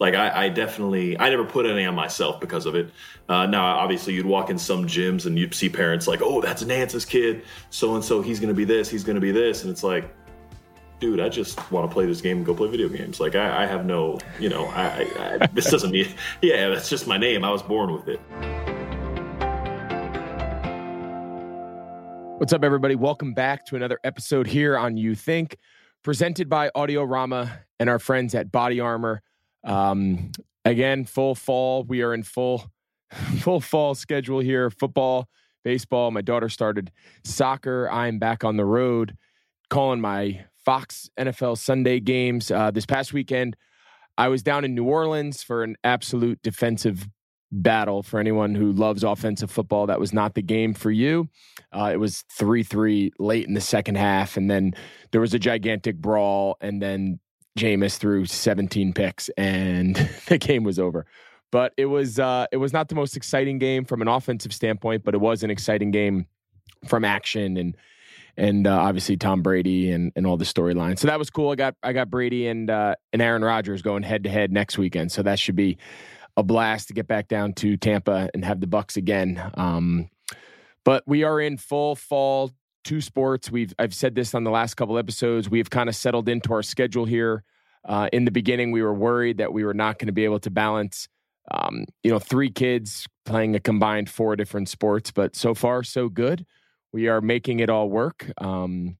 Like I, I, definitely, I never put any on myself because of it. Uh, now, obviously, you'd walk in some gyms and you'd see parents like, "Oh, that's Nance's kid, so and so. He's going to be this. He's going to be this," and it's like, dude, I just want to play this game and go play video games. Like I, I have no, you know, I, I, this doesn't mean, yeah, that's just my name. I was born with it. What's up, everybody? Welcome back to another episode here on Youth Inc, presented by Audiorama and our friends at Body Armor. Um, again, full fall. We are in full full fall schedule here. Football, baseball. My daughter started soccer. I'm back on the road calling my Fox NFL Sunday games. Uh, this past weekend, I was down in New Orleans for an absolute defensive battle for anyone who loves offensive football. That was not the game for you. Uh, it was 3 3 late in the second half. And then there was a gigantic brawl. And then Jameis threw 17 picks and the game was over. But it was uh, it was not the most exciting game from an offensive standpoint, but it was an exciting game from action and and uh, obviously Tom Brady and, and all the storylines. So that was cool. I got I got Brady and uh, and Aaron Rodgers going head to head next weekend. So that should be a blast to get back down to Tampa and have the Bucs again. Um, but we are in full fall two sports. We've I've said this on the last couple episodes. We've kind of settled into our schedule here. Uh, in the beginning, we were worried that we were not going to be able to balance, um, you know, three kids playing a combined four different sports. But so far, so good. We are making it all work. Um,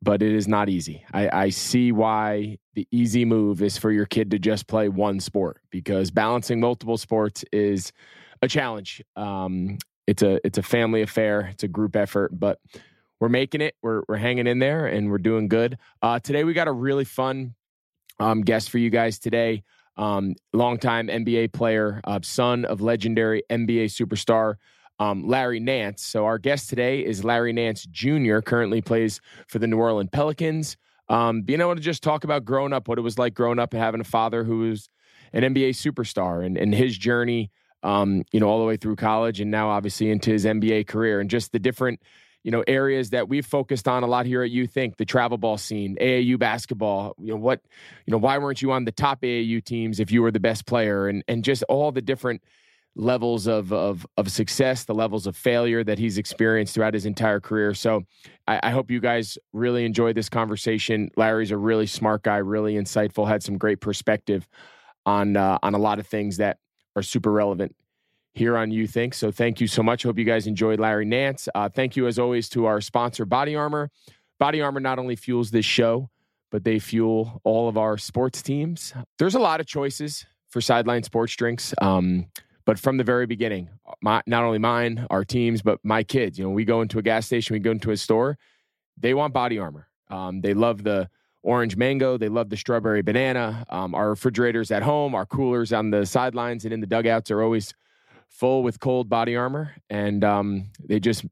but it is not easy. I, I see why the easy move is for your kid to just play one sport because balancing multiple sports is a challenge. Um, it's a it's a family affair. It's a group effort, but we're making it. We're we're hanging in there, and we're doing good. Uh, today we got a really fun um, guest for you guys today. Um, longtime NBA player, uh, son of legendary NBA superstar um, Larry Nance. So our guest today is Larry Nance Jr. Currently plays for the New Orleans Pelicans. Um, being able to just talk about growing up, what it was like growing up and having a father who was an NBA superstar, and and his journey um, you know, all the way through college and now obviously into his NBA career and just the different, you know, areas that we've focused on a lot here at Youth Inc, the travel ball scene, AAU basketball, you know, what, you know, why weren't you on the top AAU teams if you were the best player and and just all the different levels of of of success, the levels of failure that he's experienced throughout his entire career. So I, I hope you guys really enjoy this conversation. Larry's a really smart guy, really insightful, had some great perspective on uh, on a lot of things that are super relevant here on Youth Inc. So thank you so much. Hope you guys enjoyed Larry Nance. Uh, thank you, as always, to our sponsor, Body Armor. Body Armor not only fuels this show, but they fuel all of our sports teams. There's a lot of choices for sideline sports drinks. Um, but from the very beginning, my, not only mine, our teams, but my kids, you know, we go into a gas station, we go into a store, they want body armor. Um, they love the orange mango. They love the strawberry banana. Um, our refrigerators at home, our coolers on the sidelines and in the dugouts are always full with cold body armor. And um, they just,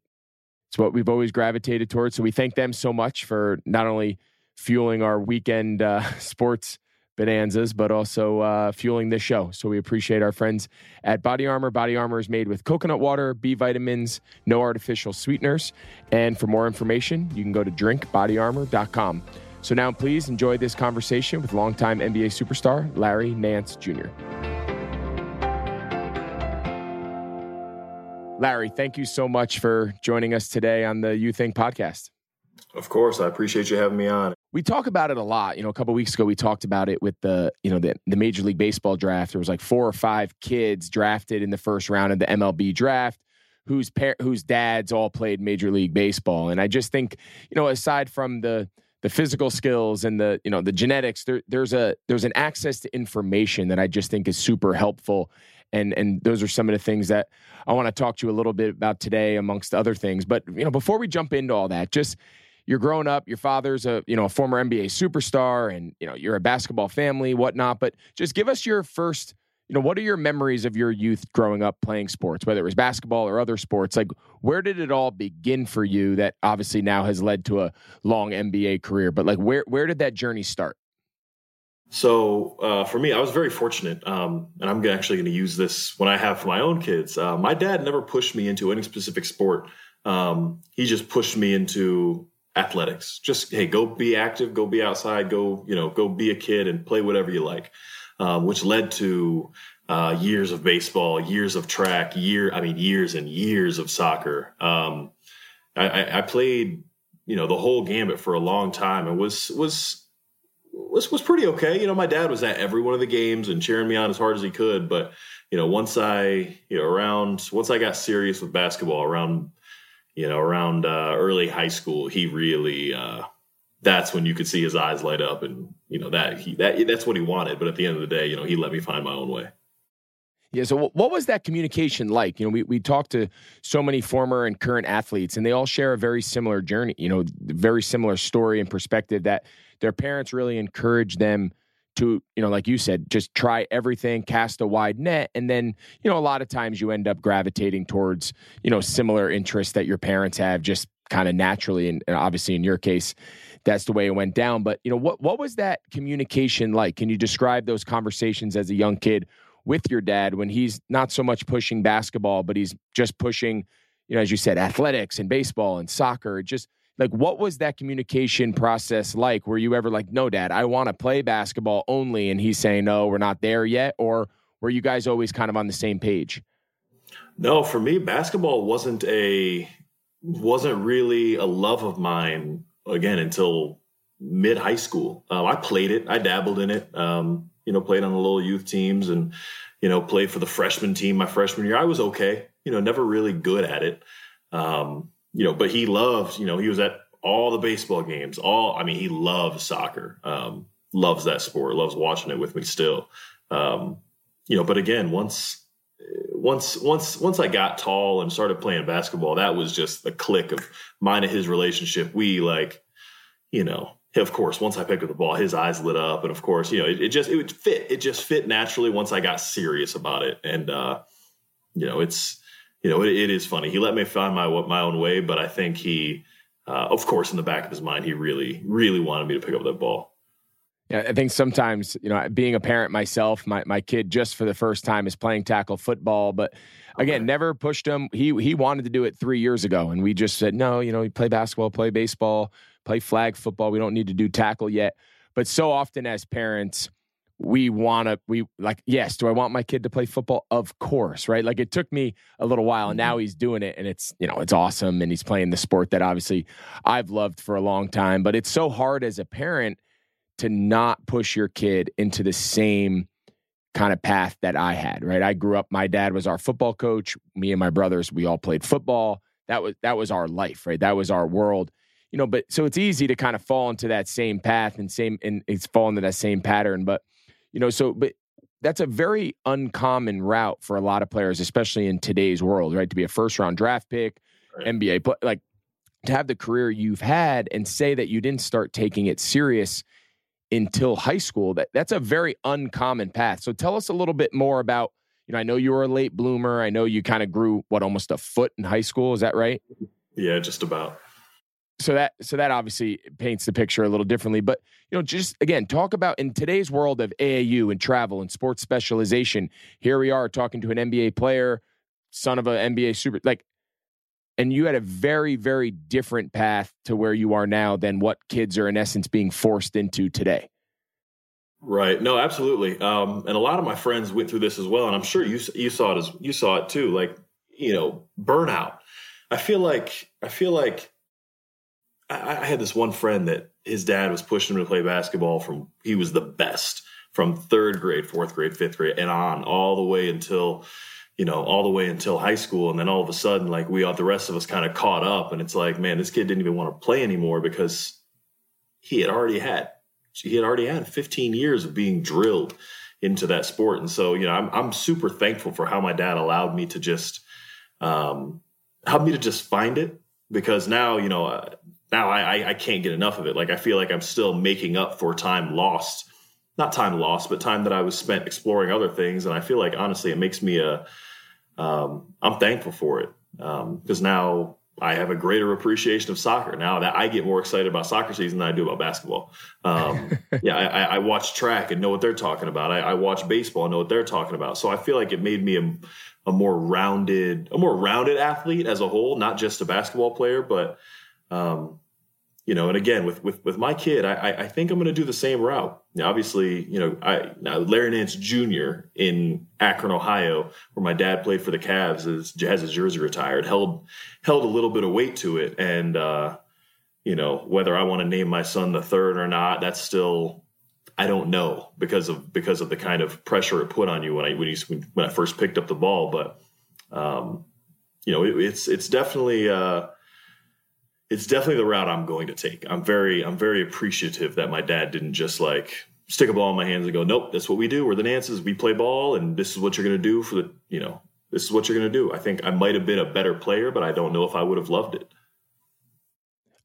it's what we've always gravitated towards. So we thank them so much for not only fueling our weekend uh, sports bonanzas, but also uh, fueling this show. So we appreciate our friends at Body Armor. Body Armor is made with coconut water, B vitamins, no artificial sweeteners. And for more information, you can go to drinkbodyarmor.com. So now please enjoy this conversation with longtime NBA superstar Larry Nance Jr. Larry, thank you so much for joining us today on the Youth Inc podcast. Of course, I appreciate you having me on. We talk about it a lot. You know, a couple weeks ago we talked about it with the, you know, the, the Major League Baseball draft. There was like four or five kids drafted in the first round of the MLB draft whose par- whose dads all played Major League Baseball. And I just think, you know, aside from the the physical skills and the you know the genetics there, there's a there's an access to information that i just think is super helpful. And and those are some of the things that i want to talk to you a little bit about today amongst other things. But you know before we jump into all that just you're growing up your father's a you know a former nba superstar and you know you're a basketball family whatnot but just give us your first you know, what are your memories of your youth growing up playing sports, whether it was basketball or other sports? Like, where did it all begin for you that obviously now has led to a long NBA career? But like, where where did that journey start? So uh, for me, I was very fortunate, um, and I'm actually going to use this when I have my own kids. Uh, my dad never pushed me into any specific sport. Um, he just pushed me into athletics. Just hey, go be active, go be outside, go you know, go be a kid and play whatever you like. Um, which led to uh, years of baseball, years of track, year I mean years and years of soccer. Um, I, I, played you know the whole gambit for a long time and was was was was pretty okay. You know, my dad was at every one of the games and cheering me on as hard as he could. But you know, once I you know around once I got serious with basketball around you know around uh, early high school, he really uh, that's when you could see his eyes light up, and you know that he that that's what he wanted. But at the end of the day, you know, he let me find my own way. Yeah. So, what was that communication like? You know, we, we talked to so many former and current athletes, and they all share a very similar journey, you know, very similar story and perspective that their parents really encouraged them to, you know, like you said, just try everything, cast a wide net. And then, you know, a lot of times you end up gravitating towards, you know, similar interests that your parents have just kind of naturally. And, and obviously, in your case, that's the way it went down. But, you know, what, what was that communication like? Can you describe those conversations as a young kid? with your dad when he's not so much pushing basketball, but he's just pushing, you know, as you said, athletics and baseball and soccer. Just like what was that communication process like? Were you ever like, no, dad, I want to play basketball only? And he's saying, no, we're not there yet? Or were you guys always kind of on the same page? No, for me, basketball wasn't a wasn't really a love of mine again until mid high school. Um, I played it, I dabbled in it. Um, you know, played on the little youth teams and, you know, played for the freshman team my freshman year. I was okay, you know, never really good at it. Um, you know, but he loved, you know, he was at all the baseball games, all, I mean, he loves soccer, um, loves that sport, loves watching it with me still. Um, you know, but again, once, once, once, once I got tall and started playing basketball, that was just a click of mine and his relationship. We like, you know, of course, once I picked up the ball, his eyes lit up, and of course, you know, it, it just it would fit. It just fit naturally once I got serious about it, and uh, you know, it's you know, it, it is funny. He let me find my my own way, but I think he, uh, of course, in the back of his mind, he really, really wanted me to pick up that ball. Yeah, I think sometimes, you know, being a parent myself, my, my kid just for the first time is playing tackle football, but again, okay. never pushed him. He he wanted to do it three years ago, and we just said, no, you know, you play basketball, play baseball play flag football. We don't need to do tackle yet. But so often as parents, we want to, we like, yes, do I want my kid to play football? Of course, right? Like it took me a little while and now mm-hmm. he's doing it and it's, you know, it's awesome. And he's playing the sport that obviously I've loved for a long time. But it's so hard as a parent to not push your kid into the same kind of path that I had, right? I grew up, my dad was our football coach. Me and my brothers, we all played football. That was that was our life, right? That was our world you know, but so it's easy to kind of fall into that same path and same and it's fall into that same pattern. But you know, so but that's a very uncommon route for a lot of players, especially in today's world, right? To be a first round draft pick, right. NBA, but like to have the career you've had and say that you didn't start taking it serious until high school, that that's a very uncommon path. So tell us a little bit more about, you know, I know you were a late bloomer. I know you kind of grew what almost a foot in high school. Is that right? Yeah, just about so that so that obviously paints the picture a little differently but you know just again talk about in today's world of AAU and travel and sports specialization here we are talking to an NBA player son of an NBA super like and you had a very very different path to where you are now than what kids are in essence being forced into today. Right. No absolutely. Um, and a lot of my friends went through this as well and i'm sure you you saw it as you saw it too like you know burnout. I feel like i feel like I, I had this one friend that his dad was pushing him to play basketball from he was the best from third grade, fourth grade, fifth grade, and on all the way until you know all the way until high school and then all of a sudden like we all the rest of us kind of caught up and it's like man this kid didn't even want to play anymore because he had already had he had already had 15 years of being drilled into that sport and so you know i'm, I'm super thankful for how my dad allowed me to just um help me to just find it because now you know now I, I can't get enough of it. Like I feel like I'm still making up for time lost, not time lost, but time that I was spent exploring other things. And I feel like honestly, it makes me a. Um, I'm thankful for it because um, now I have a greater appreciation of soccer. Now that I get more excited about soccer season than I do about basketball. Um, yeah, I, I, watch track and know what they're talking about. I, I, watch baseball and know what they're talking about. So I feel like it made me a, a more rounded, a more rounded athlete as a whole, not just a basketball player, but um, you know, and again with with with my kid, I I think I'm going to do the same route. Now, obviously, you know, I now Larry Nance Jr. in Akron, Ohio, where my dad played for the Cavs, is has his jersey retired, held held a little bit of weight to it, and uh, you know whether I want to name my son the third or not, that's still I don't know because of because of the kind of pressure it put on you when I when, you, when I first picked up the ball, but um, you know, it, it's it's definitely. Uh, it's definitely the route I'm going to take. I'm very I'm very appreciative that my dad didn't just like stick a ball in my hands and go, nope, that's what we do. We're the Nances. We play ball, and this is what you're going to do for the you know this is what you're going to do. I think I might have been a better player, but I don't know if I would have loved it.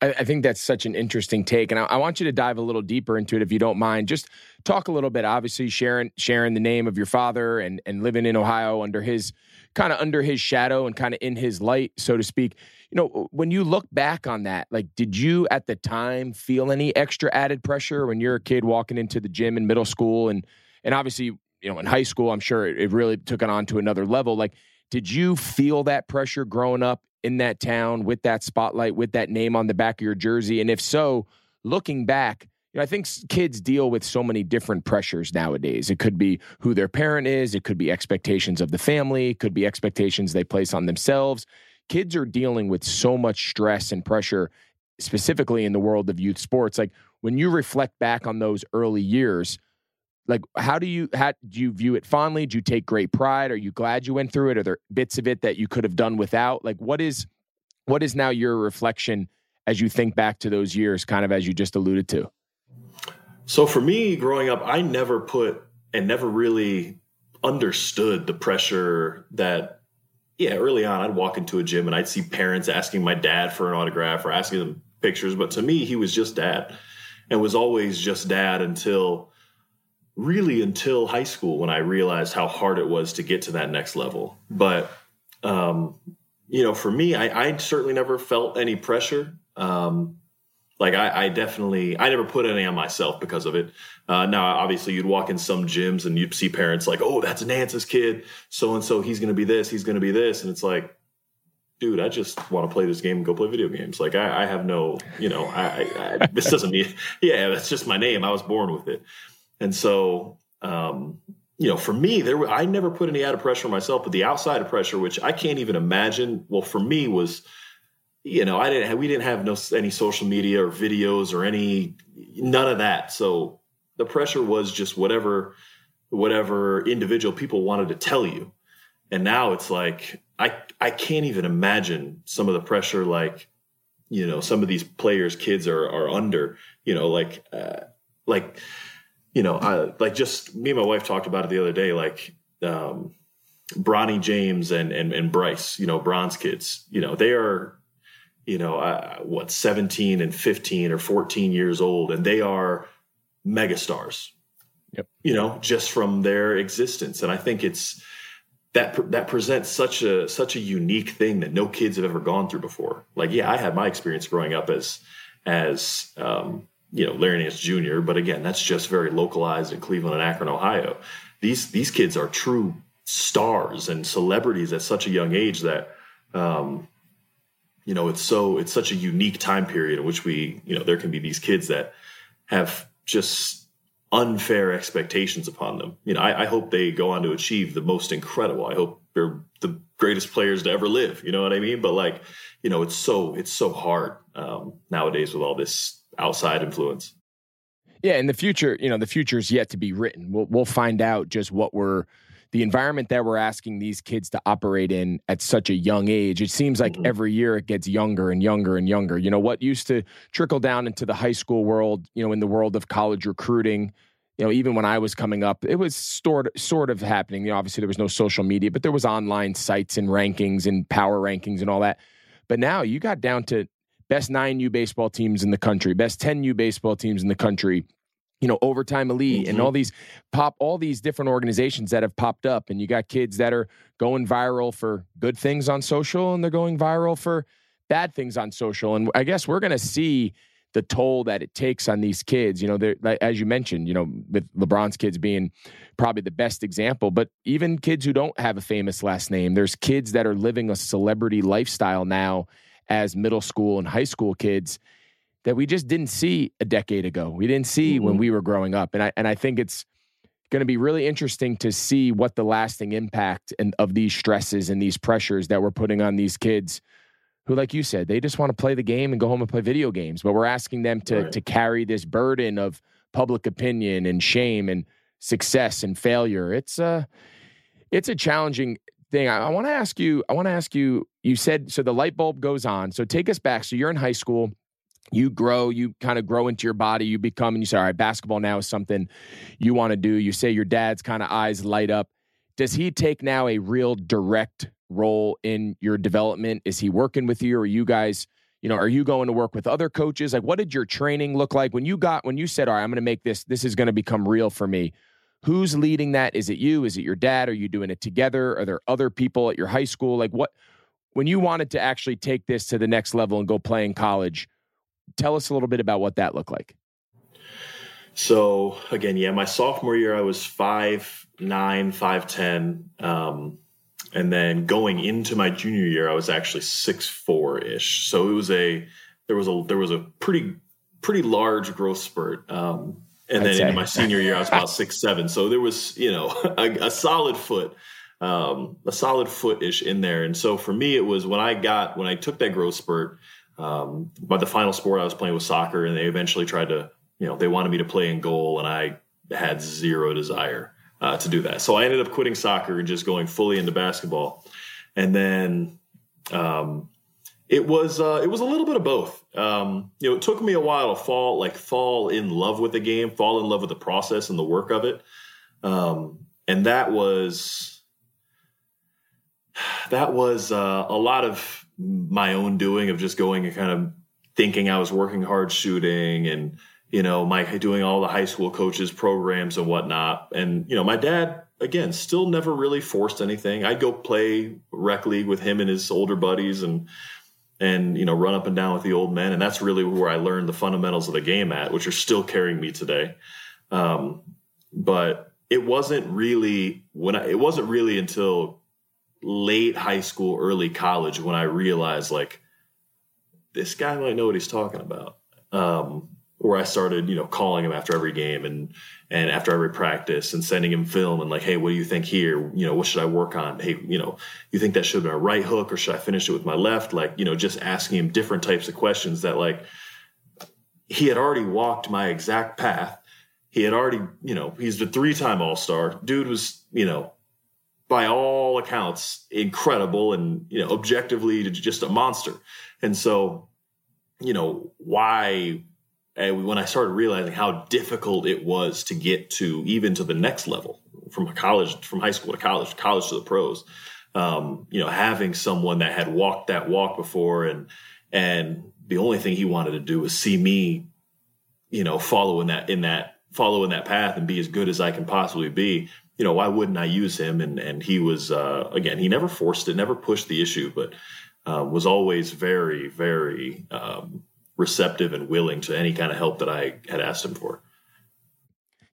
I, think that's such an interesting take, and I, I, want you to dive a little deeper into it if you don't mind. Just talk a little bit. Obviously, sharing sharing the name of your father and and living in Ohio under his kind of under his shadow and kind of in his light, so to speak. You know, when you look back on that, like, did you at the time feel any extra added pressure when you're a kid walking into the gym in middle school and and obviously, you know, in high school, I'm sure it, it really took it on to another level. Like, did you feel that pressure growing up in that town with that spotlight, with that name on the back of your jersey? And if so, looking back, you know, I think kids deal with so many different pressures nowadays. It could be who their parent is, it could be expectations of the family, it could be expectations they place on themselves. Kids are dealing with so much stress and pressure, specifically in the world of youth sports. Like when you reflect back on those early years, like how do you how do you view it fondly? Do you take great pride? Are you glad you went through it? Are there bits of it that you could have done without? Like what is what is now your reflection as you think back to those years, kind of as you just alluded to? So for me, growing up, I never put and never really understood the pressure that, yeah, early on, I'd walk into a gym and I'd see parents asking my dad for an autograph or asking them pictures. But to me, he was just dad and was always just dad until really until high school when I realized how hard it was to get to that next level. But, um, you know, for me, I, I certainly never felt any pressure. Um, like I, I, definitely I never put any on myself because of it. Uh, now, obviously, you'd walk in some gyms and you'd see parents like, "Oh, that's Nance's kid, so and so. He's going to be this. He's going to be this," and it's like, dude, I just want to play this game and go play video games. Like I, I have no, you know, I, I, this doesn't mean, yeah, that's just my name. I was born with it, and so. Um, you know, for me, there I never put any added pressure on myself, but the outside of pressure, which I can't even imagine. Well, for me, was you know, I didn't have, we didn't have no any social media or videos or any none of that. So the pressure was just whatever whatever individual people wanted to tell you. And now it's like I I can't even imagine some of the pressure like you know some of these players kids are are under, you know, like uh, like you know, I, like just me and my wife talked about it the other day like um Bronny James and, and and Bryce, you know, Bron's kids, you know, they are you know, uh, what, 17 and 15 or 14 years old, and they are megastars. Yep. You know, just from their existence. And I think it's that that presents such a such a unique thing that no kids have ever gone through before. Like, yeah, I had my experience growing up as as um, you know, Larry Nance Jr., but again, that's just very localized in Cleveland and Akron, Ohio. These these kids are true stars and celebrities at such a young age that um, you know it's so it's such a unique time period in which we you know there can be these kids that have just unfair expectations upon them. You know I, I, hope they go on to achieve the most incredible. I hope they're the greatest players to ever live you know what i mean? But like you know it's so it's so hard um, nowadays with all this outside influence. Yeah in the future you know the future is yet to be written. We'll, we'll find out just what we're the environment that we're asking these kids to operate in at such a young age, it seems like mm-hmm. every year it gets younger and younger and younger. You know, what used to trickle down into the high school world, you know, in the world of college recruiting, you know, even when I was coming up, it was sort sort of happening. You know, obviously there was no social media, but there was online sites and rankings and power rankings and all that. But now you got down to best nine U baseball teams in the country, best 10 U baseball teams in the country you know overtime elite mm-hmm. and all these pop all these different organizations that have popped up. And you got kids that are going viral for good things on social and they're going viral for bad things on social. And i guess we're going to see the toll that it takes on these kids. You know like, as you mentioned you know with lebron's kids being probably the best example but even kids who don't have a famous last name there's kids that are living a celebrity lifestyle now as middle school and high school kids that we just didn't see a decade ago. We didn't see mm-hmm. when we were growing up. And I and I think it's going to be really interesting to see what the lasting impact and of these stresses and these pressures that we're putting on these kids who like you said they just want to play the game and go home and play video games but we're asking them to right. to carry this burden of public opinion and shame and success and failure it's a it's a challenging thing i, I want to ask you i want to ask you you said so the light bulb goes on so take us back so you're in high school you grow, you kind of grow into your body, you become, and you say, all right, basketball now is something you want to do. You say your dad's kind of eyes light up. Does he take now a real direct role in your development? Is he working with you or you guys, you know, are you going to work with other coaches? Like, what did your training look like when you got, when you said, all right, I'm going to make this, this is going to become real for me? Who's leading that? Is it you? Is it your dad? Are you doing it together? Are there other people at your high school? Like, what, when you wanted to actually take this to the next level and go play in college, tell us a little bit about what that looked like. So again, yeah, my sophomore year I was five nine, five ten, um, and then going into my junior year I was actually six four ish. So it was a there was a there was a pretty pretty large growth spurt. Um, and I'd then in my senior year I was about six seven. So there was you know a, a solid foot. Um, a solid foot ish in there. And so for me, it was when I got, when I took that growth spurt, um, but the final sport I was playing was soccer, and they eventually tried to, you know, they wanted me to play in goal, and I had zero desire uh, to do that. So I ended up quitting soccer and just going fully into basketball. And then um, it was uh, it was a little bit of both. Um, you know, it took me a while to fall like fall in love with the game, fall in love with the process and the work of it. Um, and that was that was uh, a lot of my own doing of just going and kind of thinking I was working hard shooting and you know my doing all the high school coaches programs and whatnot. And you know my dad again still never really forced anything. I'd go play rec league with him and his older buddies and and you know run up and down with the old men. And that's really where i learned the fundamentals of the game at which are still carrying me today. Um, but it wasn't really when I, it wasn't really until late high school, early college when I realized like this guy might know what he's talking about. Um, where I started, you know, calling him after every game and and after every practice and sending him film and like, hey, what do you think here? You know, what should I work on? Hey, you know, you think that should been a right hook or should I finish it with my left? Like, you know, just asking him different types of questions that like he had already walked my exact path. He had already, you know, he's a three-time All-Star. Dude was, you know, by all accounts incredible and you know objectively just a monster. And so you know why and when i started realizing how difficult it was to get to even to the next level from college from high school to college college to the pros um, you know having someone that had walked that walk before and and the only thing he wanted to do was see me you know follow in that in that follow in that path and be as good as i can possibly be you know, why wouldn't I use him? And and he was uh, again, he never forced it, never pushed the issue, but uh, was always very, very um, receptive and willing to any kind of help that I had asked him for.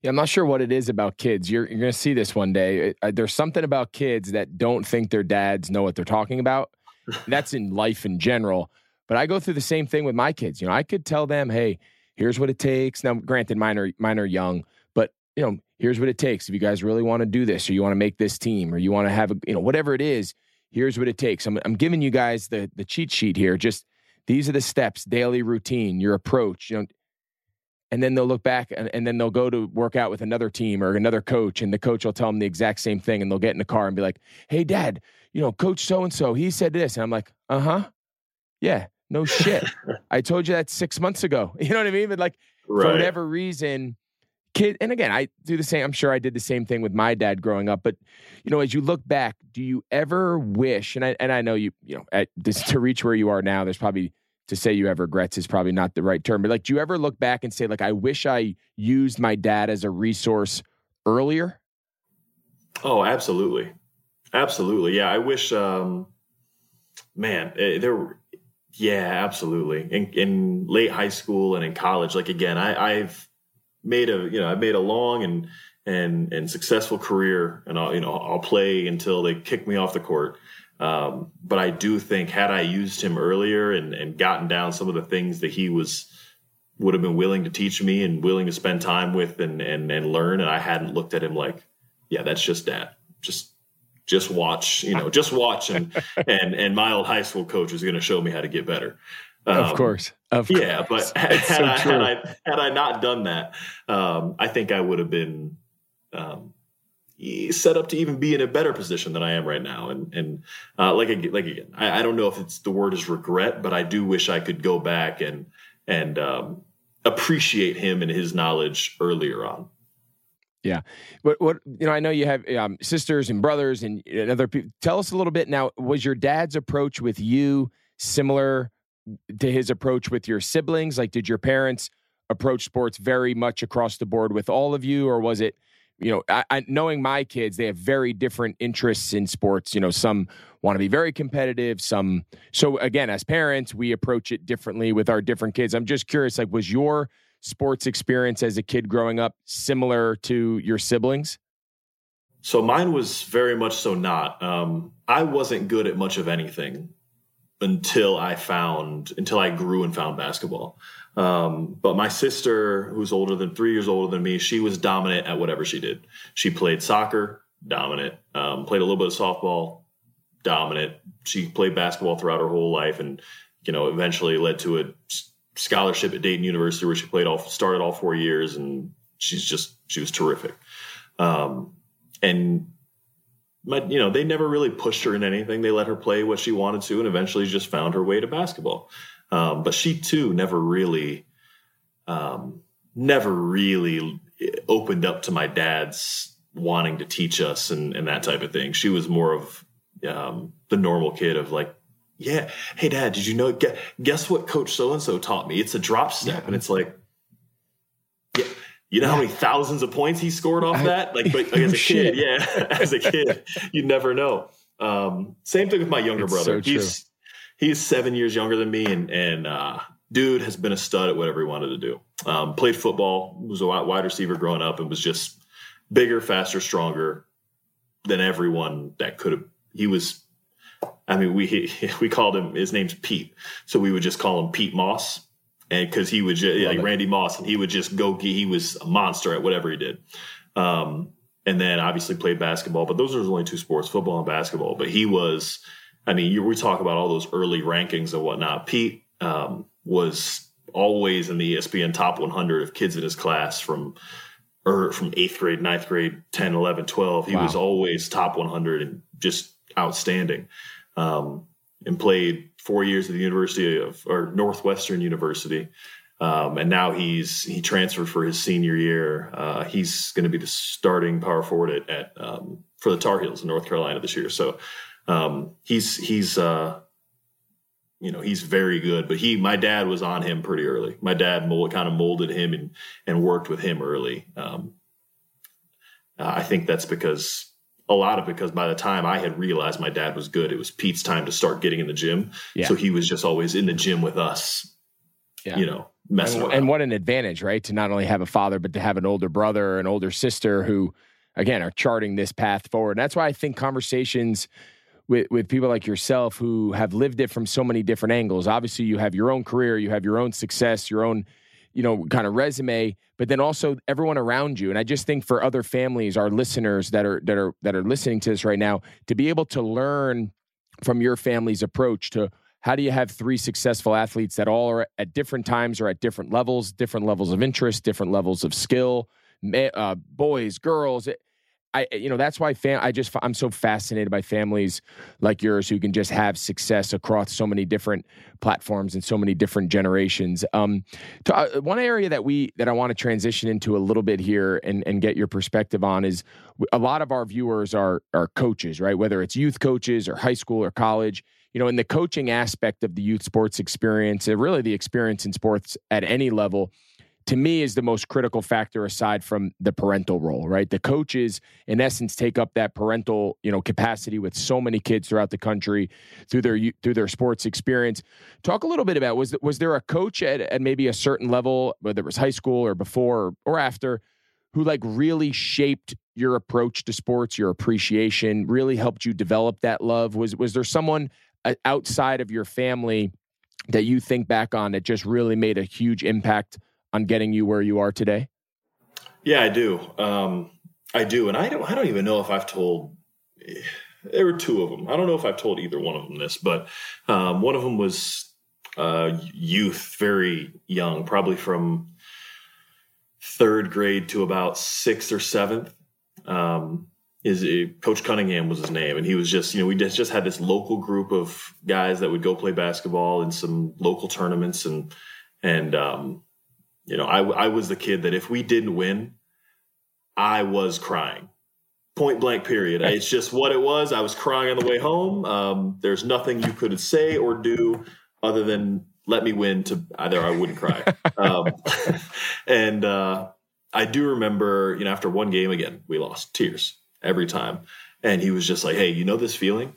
Yeah, I'm not sure what it is about kids. You're you're going to see this one day. Uh, there's something about kids that don't think their dads know what they're talking about. That's in life in general. But I go through the same thing with my kids. You know, I could tell them, "Hey, here's what it takes." Now, granted, mine are mine are young, but you know, here's what it takes. If you guys really want to do this or you want to make this team or you want to have a you know whatever it is here's what it takes. I'm, I'm giving you guys the the cheat sheet here. Just these are the steps daily routine your approach you know and then they'll look back and, and then they'll go to work out with another team or another coach and the coach will tell them the exact same thing and they'll get in the car and be like hey dad you know coach so and so he said this. And i'm like uh-huh. Yeah no shit. I told you that six months ago. You know what i mean? But like right. for whatever reason kid and again i do the same i'm sure i did the same thing with my dad growing up but you know as you look back do you ever wish and i and i know you you know at, to reach where you are now there's probably to say you have regrets is probably not the right term but like do you ever look back and say like i wish i used my dad as a resource earlier oh absolutely. Absolutely. Yeah i wish um man eh, there yeah absolutely. In, in late high school and in college like again i i've made a you know I made a long and and and successful career, and I'll you know I'll play until they kick me off the court. Um, but I do think had I used him earlier and and gotten down some of the things that he was would have been willing to teach me and willing to spend time with and and and learn. And I hadn't looked at him like, yeah, that's just dad. Just just watch, you know, just watch and and and my old high school coach is going to show me how to get better. Um, of course, of yeah. Course. But had, so I, had, I, had I not done that, um, I think I would have been um, set up to even be in a better position than I am right now. And and uh, like like again, I, I, don't know if it's the word is regret, but I do wish I could go back and and um, appreciate him and his knowledge earlier on. Yeah. What, what, you know, I know you have um, sisters and brothers and, and other people. Tell us a little bit now. Was your dad's approach with you similar to his approach with your siblings? Like, did your parents approach sports very much across the board with all of you, or was it, you know, I, I, knowing my kids, they have very different interests in sports. You know, some want to be very competitive, some. So again, as parents, we approach it differently with our different kids. I'm just curious, like, was your sports experience as a kid growing up similar to your siblings? So mine was very much so not. Um, I wasn't good at much of anything until I found until I grew and found basketball. Um, but my sister, who's older than three years older than me, she was dominant at whatever she did. She played soccer, dominant. Um, played a little bit of softball, dominant. She played basketball throughout her whole life, and you know, eventually led to a scholarship at Dayton University where she played all started all four years, and she's just she was terrific. Um, and but you know they never really pushed her in anything. They let her play what she wanted to, and eventually just found her way to basketball. Um, but she too never really, um, never really opened up to my dad's wanting to teach us and, and that type of thing. She was more of um, the normal kid of like, yeah, hey dad, did you know? Guess what Coach so and so taught me? It's a drop step, yeah. and it's like, you know how many thousands of points he scored off I, that? Like, but like, as a kid, yeah, as a kid, you never know. Um, same thing with my younger it's brother. So he's he's seven years younger than me, and and uh, dude has been a stud at whatever he wanted to do. Um, played football, was a wide receiver growing up, and was just bigger, faster, stronger than everyone that could have. He was. I mean, we we called him. His name's Pete, so we would just call him Pete Moss and because he would just like it. Randy Moss, and he would just go. He was a monster at whatever he did. Um, and then obviously played basketball, but those are only two sports: football and basketball. But he was, I mean, you, we talk about all those early rankings and whatnot. Pete um, was always in the ESPN top 100 of kids in his class from or from eighth grade, ninth grade, 10, 11, 12. He wow. was always top 100 and just outstanding. Um, and played four years at the University of or Northwestern University. Um, and now he's he transferred for his senior year. Uh, he's going to be the starting power forward at, at um, for the Tar Heels in North Carolina this year. So um, he's he's uh, you know he's very good. But he my dad was on him pretty early. My dad mold, kind of molded him and and worked with him early. Um, I think that's because a lot of it because by the time I had realized my dad was good, it was Pete's time to start getting in the gym. Yeah. So he was just always in the gym with us. Yeah. You know, messing and, and what an advantage, right? To not only have a father, but to have an older brother, an older sister who, again, are charting this path forward. And that's why I think conversations with, with people like yourself who have lived it from so many different angles. Obviously, you have your own career, you have your own success, your own you know, kind of resume, but then also everyone around you. And I just think for other families, our listeners that are that are that are listening to this right now, to be able to learn from your family's approach to how do you have three successful athletes that all are at different times or at different levels, different levels of interest, different levels of skill, uh, boys, girls. I you know that's why fam- I just I'm so fascinated by families like yours who can just have success across so many different platforms and so many different generations. Um, to, uh, one area that we that I want to transition into a little bit here and and get your perspective on is a lot of our viewers are are coaches, right? Whether it's youth coaches or high school or college. You know, in the coaching aspect of the youth sports experience, and really the experience in sports at any level, to me is the most critical factor aside from the parental role, right? The coaches in essence take up that parental, you know, capacity with so many kids throughout the country through their through their sports experience. Talk a little bit about was was there a coach at, at maybe a certain level, whether it was high school or before or, or after, who like really shaped your approach to sports, your appreciation, really helped you develop that love? Was was there someone uh, outside of your family that you think back on that just really made a huge impact on getting you where you are today? Yeah, I do. Um, I do, and I don't. I don't even know if I've told. There were two of them. I don't know if I've told either one of them this, but um, one of them was uh, youth, very young, probably from third grade to about sixth or seventh. Um, is Coach Cunningham was his name, and he was just you know we just just had this local group of guys that would go play basketball in some local tournaments, and and um, you know I I was the kid that if we didn't win, I was crying. Point blank, period. It's just what it was. I was crying on the way home. Um, there's nothing you could say or do other than let me win to either I wouldn't cry. um, and uh, I do remember, you know, after one game again, we lost tears every time. And he was just like, hey, you know this feeling?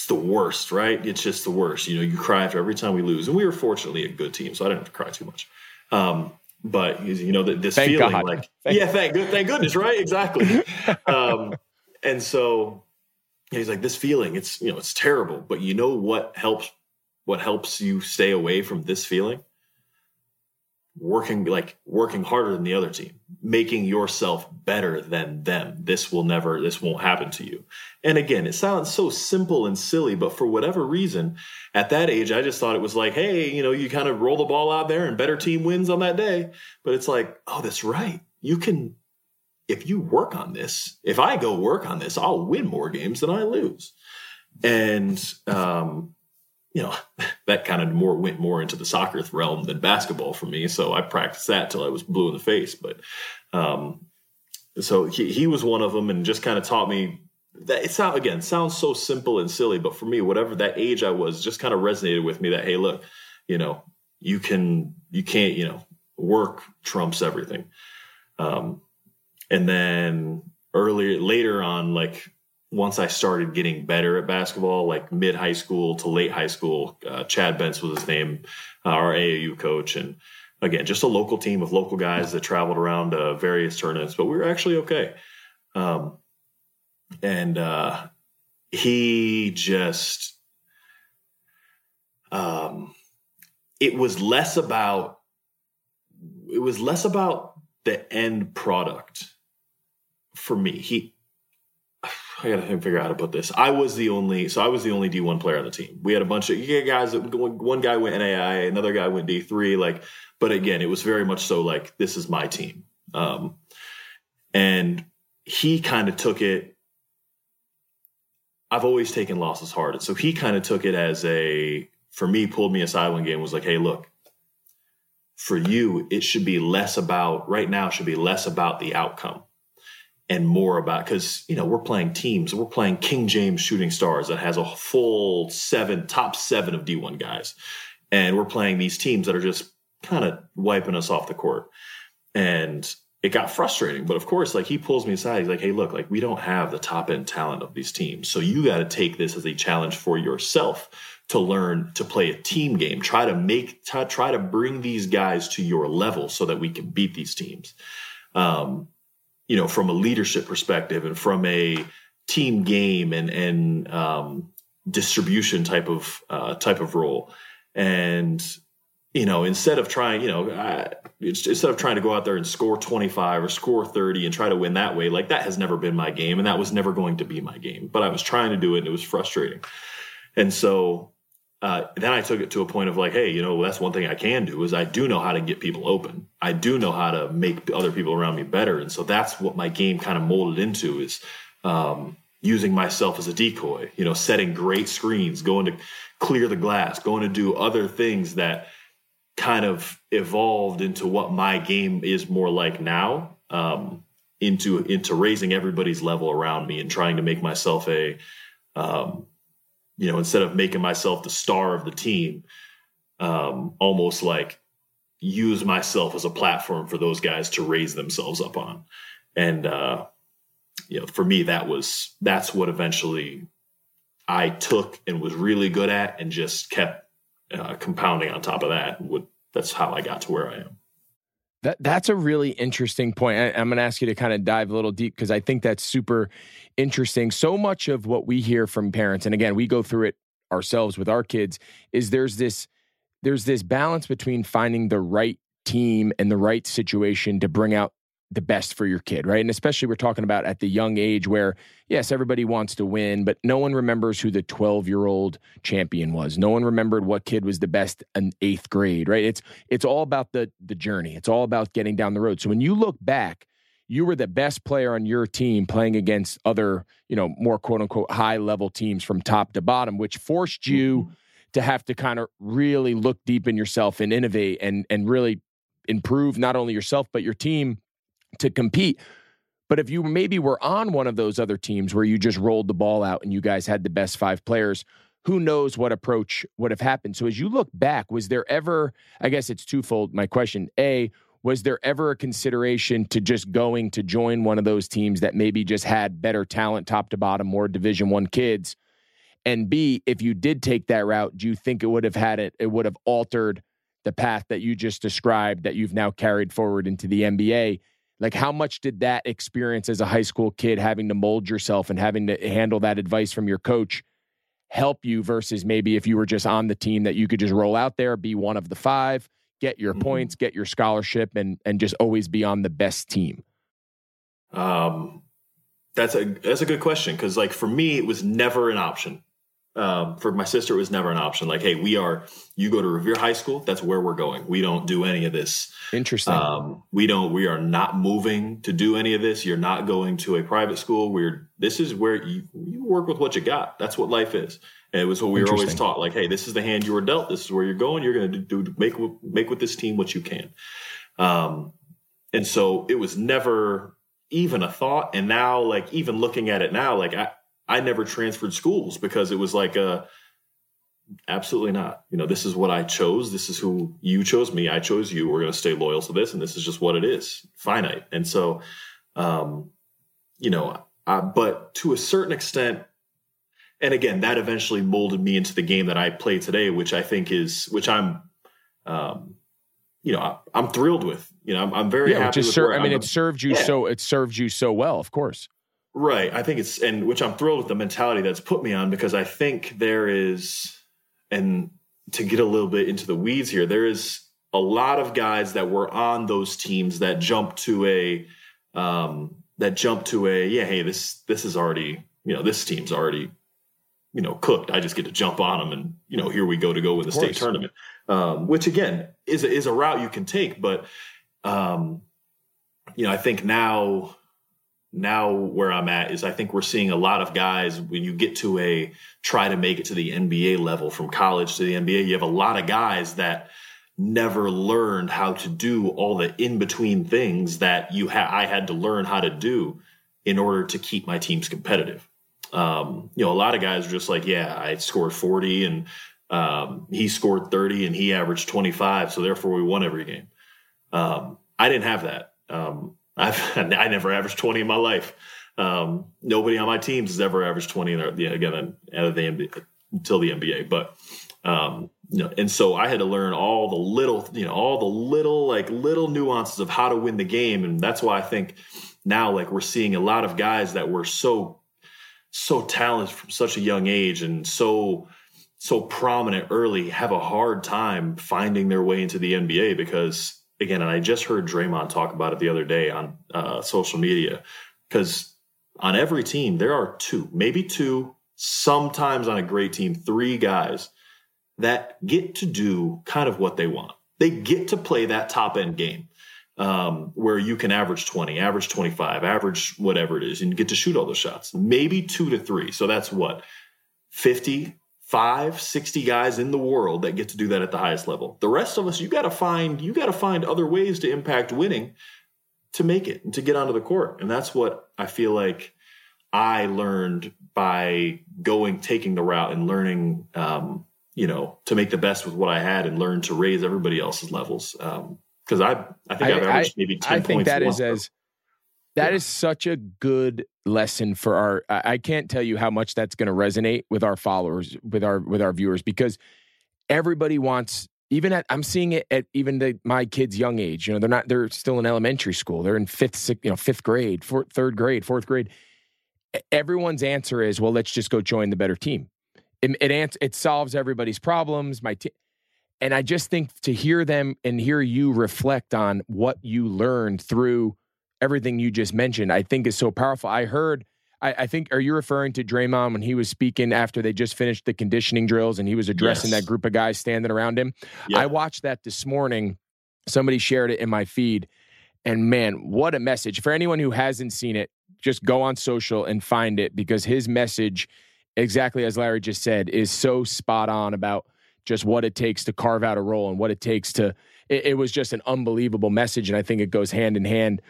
It's the worst, right? It's just the worst. You know, you cry after every time we lose. And we were fortunately a good team, so I didn't have to cry too much. Um, but you know this thank feeling God. like thank yeah thank good thank goodness right exactly um, and so he's like this feeling it's you know it's terrible but you know what helps what helps you stay away from this feeling working like working harder than the other team making yourself better than them. This will never this won't happen to you. And again it sounds so simple and silly but for whatever reason at that age i just thought it was like hey you know you kind of roll the ball out there and better team wins on that day. But it's like oh that's right. You can if you work on this if i go work on this i'll win more games than i lose. And um you know, that kind of more went more into the soccer realm than basketball for me. So I practiced that till I was blue in the face. But um, so he, he was one of them and just kind of taught me that it sound again sounds so simple and silly, but for me, whatever that age I was, just kind of resonated with me that hey, look, you know, you can you can't you know work trumps everything. Um, and then earlier later on, like once I started getting better at basketball, like mid high school to late high school, uh, Chad Bentz was his name, uh, our AAU coach, and again, just a local team of local guys that traveled around uh, various tournaments, but we were actually okay. Um, and uh, he just, um, it was less about, it was less about the end product for me. He I gotta figure out how to put this. I was the only, so I was the only D1 player on the team. We had a bunch of guys. That, one guy went NAI, another guy went D3. Like, but again, it was very much so like this is my team. Um, and he kind of took it. I've always taken losses hard, and so he kind of took it as a for me. Pulled me aside one game was like, hey, look, for you, it should be less about right now. Should be less about the outcome and more about because you know we're playing teams. We're playing king james shooting stars that has a full seven top seven of d1 guys. And we're playing these teams that are just kind of wiping us off the court. And it got frustrating but of course like he pulls me aside. He's like hey look like we don't have the top end talent of these teams. So you got to take this as a challenge for yourself to learn to play a team game. Try to make try, try to bring these guys to your level so that we can beat these teams. Um, you know, from a leadership perspective and from a team game and and um, distribution type of uh, type of role. And you know, instead of trying, you know, I, instead of trying to go out there and score 25 or score 30 and try to win that way, like that has never been my game, and that was never going to be my game. But I was trying to do it, and it was frustrating. And so uh, then I took it to a point of like, hey, you know, that's one thing I can do is I do know how to get people open. I do know how to make other people around me better, and so that's what my game kind of molded into is um, using myself as a decoy. You know, setting great screens, going to clear the glass, going to do other things that kind of evolved into what my game is more like now. Um, into into raising everybody's level around me and trying to make myself a um, you know, instead of making myself the star of the team, um, almost like use myself as a platform for those guys to raise themselves up on. And, uh, you know, for me, that was, that's what eventually I took and was really good at and just kept uh, compounding on top of that. Would, that's how I got to where I am. That that's a really interesting point. I, am going to ask you to kind of dive a little deep because I think that's super interesting. So much of what we hear from parents, and again, we go through it ourselves with our kids, is there's this there's this balance between finding the right team and the right situation to bring out the best for your kid, right? And especially we're talking about at the young age where, yes, everybody wants to win, but no one remembers who the 12 year old champion was. No one remembered what kid was the best in eighth grade, right? It's it's all about the the journey. It's all about getting down the road. So when you look back, you were the best player on your team playing against other, you know, more quote unquote high level teams from top to bottom, which forced you mm-hmm. to have to kind of really look deep in yourself and innovate and and really improve not only yourself but your team to compete. But if you maybe were on one of those other teams where you just rolled the ball out and you guys had the best five players, who knows what approach would have happened. So as you look back, was there ever, I guess it's twofold my question. A, was there ever a consideration to just going to join one of those teams that maybe just had better talent top to bottom, more division one kids? And B, if you did take that route, do you think it would have had it, it would have altered the path that you just described that you've now carried forward into the NBA? Like, how much did that experience as a high school kid, having to mold yourself and having to handle that advice from your coach, help you versus maybe if you were just on the team that you could just roll out there, be one of the five, get your mm-hmm. points, get your scholarship, and and just always be on the best team? Um, that's a that's a good question because like for me, it was never an option um, for my sister, it was never an option. Like, hey, we are, you go to Revere High School, that's where we're going. We don't do any of this. Interesting. Um, we don't, we are not moving to do any of this. You're not going to a private school. We're, this is where you, you work with what you got. That's what life is. And it was what we were always taught. Like, hey, this is the hand you were dealt. This is where you're going. You're going to do, make, make with this team what you can. Um, and so it was never even a thought. And now, like, even looking at it now, like, I, I never transferred schools because it was like a absolutely not. You know, this is what I chose. This is who you chose me. I chose you. We're going to stay loyal to this, and this is just what it is, finite. And so, um, you know, uh, but to a certain extent, and again, that eventually molded me into the game that I play today, which I think is, which I'm, um, you know, I'm thrilled with. You know, I'm, I'm very yeah, happy. With ser- I mean, I'm, it served you yeah. so it served you so well, of course. Right. I think it's, and which I'm thrilled with the mentality that's put me on because I think there is, and to get a little bit into the weeds here, there is a lot of guys that were on those teams that jump to a, um, that jump to a, yeah, hey, this, this is already, you know, this team's already, you know, cooked. I just get to jump on them and, you know, here we go to go win the state tournament. Um, which again is a, is a route you can take, but, um, you know, I think now, now where I'm at is I think we're seeing a lot of guys when you get to a try to make it to the NBA level from college to the NBA, you have a lot of guys that never learned how to do all the in between things that you had I had to learn how to do in order to keep my teams competitive. Um, you know, a lot of guys are just like, yeah, I scored 40 and um, he scored 30 and he averaged 25, so therefore we won every game. Um, I didn't have that. Um, I've I never averaged 20 in my life. Um, nobody on my teams has ever averaged 20 in again out the NBA, until the NBA. But um, you know, and so I had to learn all the little, you know, all the little like little nuances of how to win the game, and that's why I think now like we're seeing a lot of guys that were so so talented from such a young age and so so prominent early have a hard time finding their way into the NBA because again, and I just heard Draymond talk about it the other day on uh, social media, because on every team there are two, maybe two, sometimes on a great team, three guys that get to do kind of what they want. They get to play that top end game um, where you can average 20, average 25, average whatever it is, and you get to shoot all those shots. Maybe two to three. So that's what 50, five, 60 guys in the world that get to do that at the highest level. The rest of us, you got to find, you got to find other ways to impact winning to make it and to get onto the court. And that's what I feel like I learned by going, taking the route and learning, um, you know, to make the best with what I had and learn to raise everybody else's levels. Um, cause I, I think I, have averaged maybe 10 I think that is as, that yeah. is such a good lesson for our I can't tell you how much that's going to resonate with our followers, with our with our viewers because everybody wants even at I'm seeing it at even the my kids young age, you know, they're not they're still in elementary school. They're in 5th sixth, you know, 5th grade, fourth, 3rd grade, 4th grade. Everyone's answer is, well, let's just go join the better team. It it, it solves everybody's problems. My team and I just think to hear them and hear you reflect on what you learned through everything you just mentioned, I think is so powerful. I heard, I, I, think, are you referring to Draymond when he was speaking after they just finished the conditioning drills and he was addressing yes. that group of guys standing around him? I watched that this morning. Somebody shared it in my feed. And man, what a message. For anyone who hasn't seen it, just go on social and find it because his message, exactly as Larry just said, is so spot on about just what it takes to carve out a role and what it takes to. It, it was just an unbelievable message, and I think it goes hand in hand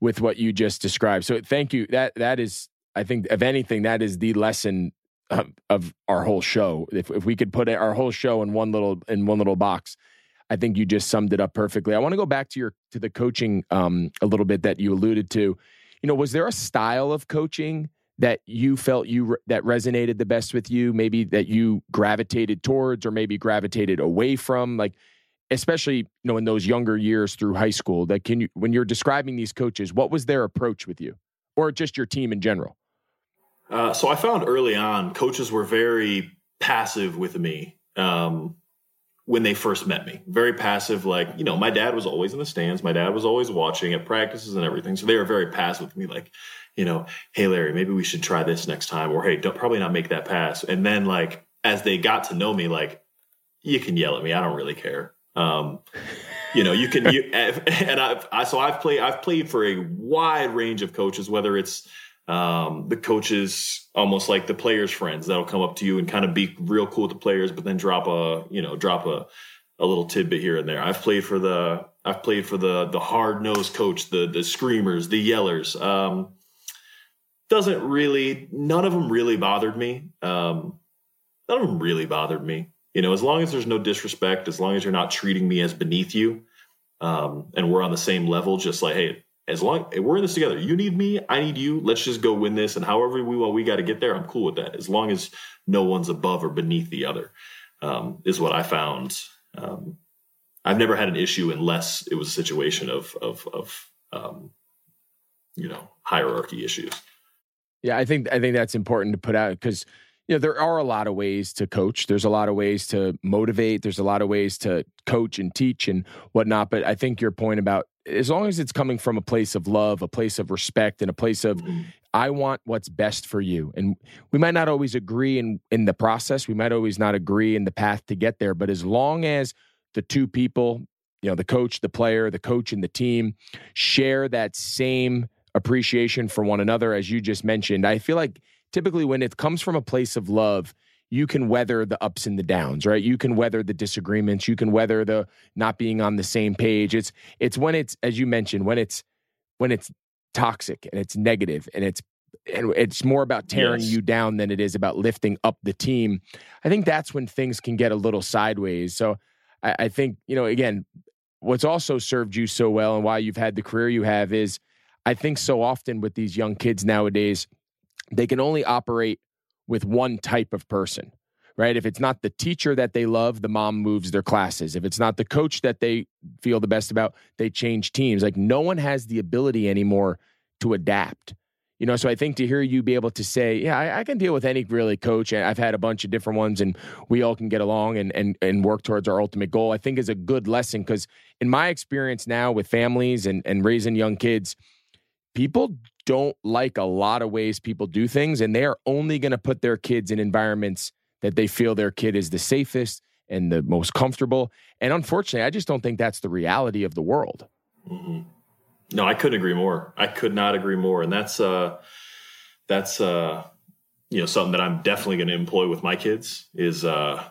with what you just described. So thank you. That that is, I think, if anything, that is the lesson of, of our whole show. If if we could put our whole show in one little in one little box, I think you just summed it up perfectly. I want to go back to your to the coaching um, a little bit that you alluded to. You know, was there a style of coaching that you felt you that resonated the best with you maybe that you gravitated towards or maybe gravitated away from like especially you know in those younger years through high school that can you when you're describing these coaches what was their approach with you or just your team in general uh, so i found early on coaches were very passive with me um, when they first met me. Very passive, like, you know, my dad was always in the stands. My dad was always watching at practices and everything. So they were very passive with me, like, you know, hey, Larry, maybe we should try this next time. Or hey, don't probably not make that pass. And then, like, as they got to know me, like, you can yell at me. I don't really care. Um, you know, you can, you, and I've, I, so I've played, I've played for a wide range of coaches, whether it's, um, the coaches almost like the players' friends that'll come up to you and kind of be real cool with the players, but then drop a you know drop a a little tidbit here and there. I've played for the I've played for the the hard nosed coach, the the screamers, the yellers. Um, doesn't really none of them really bothered me. Um, none of them really bothered me. You know, as long as there's no disrespect, as long as you're not treating me as beneath you, um, and we're on the same level, just like hey, as long we're in this together. You need me, I need you. Let's just go win this. And however we well we got to get there, I'm cool with that. As long as no one's above or beneath the other, um, is what I found. Um, I've never had an issue unless it was a situation of of of um, you know hierarchy issues. Yeah, I think I think that's important to put out because you know there are a lot of ways to coach. There's a lot of ways to motivate. There's a lot of ways to coach and teach and whatnot. But I think your point about as long as it's coming from a place of love, a place of respect, and a place of mm-hmm. I want what's best for you. And we might not always agree in in the process. We might always not agree in the path to get there. But as long as the two people, you know, the coach, the player, the coach, and the team share that same appreciation for one another, as you just mentioned, I feel like typically when it comes from a place of love, you can weather the ups and the downs, right? You can weather the disagreements, you can weather the not being on the same page. It's it's when it's as you mentioned, when it's when it's toxic and it's negative and it's and it's more about tearing yes. you down than it is about lifting up the team. I think that's when things can get a little sideways. So I, I think, you know, again, what's also served you so well and why you've had the career you have is I think so often with these young kids nowadays, they can only operate with one type of person, right? If it's not the teacher that they love, the mom moves their classes. If it's not the coach that they feel the best about, they change teams. Like no one has the ability anymore to adapt. You know, so I think to hear you be able to say, yeah, I, I, can deal with any really coach. And I've had a bunch of different ones and we all can get along and, and, and work towards our ultimate goal, I think is a good lesson. Cause in my experience now with families and, and raising young kids, people don't like a lot of ways people do things, and they are only going to put their kids in environments that they feel their kid is the safest and the most comfortable. And unfortunately, I just don't think that's the reality of the world. Mm-hmm. No, I couldn't agree more. I could not agree more. And that's uh that's uh you know something that I'm definitely going to employ with my kids is uh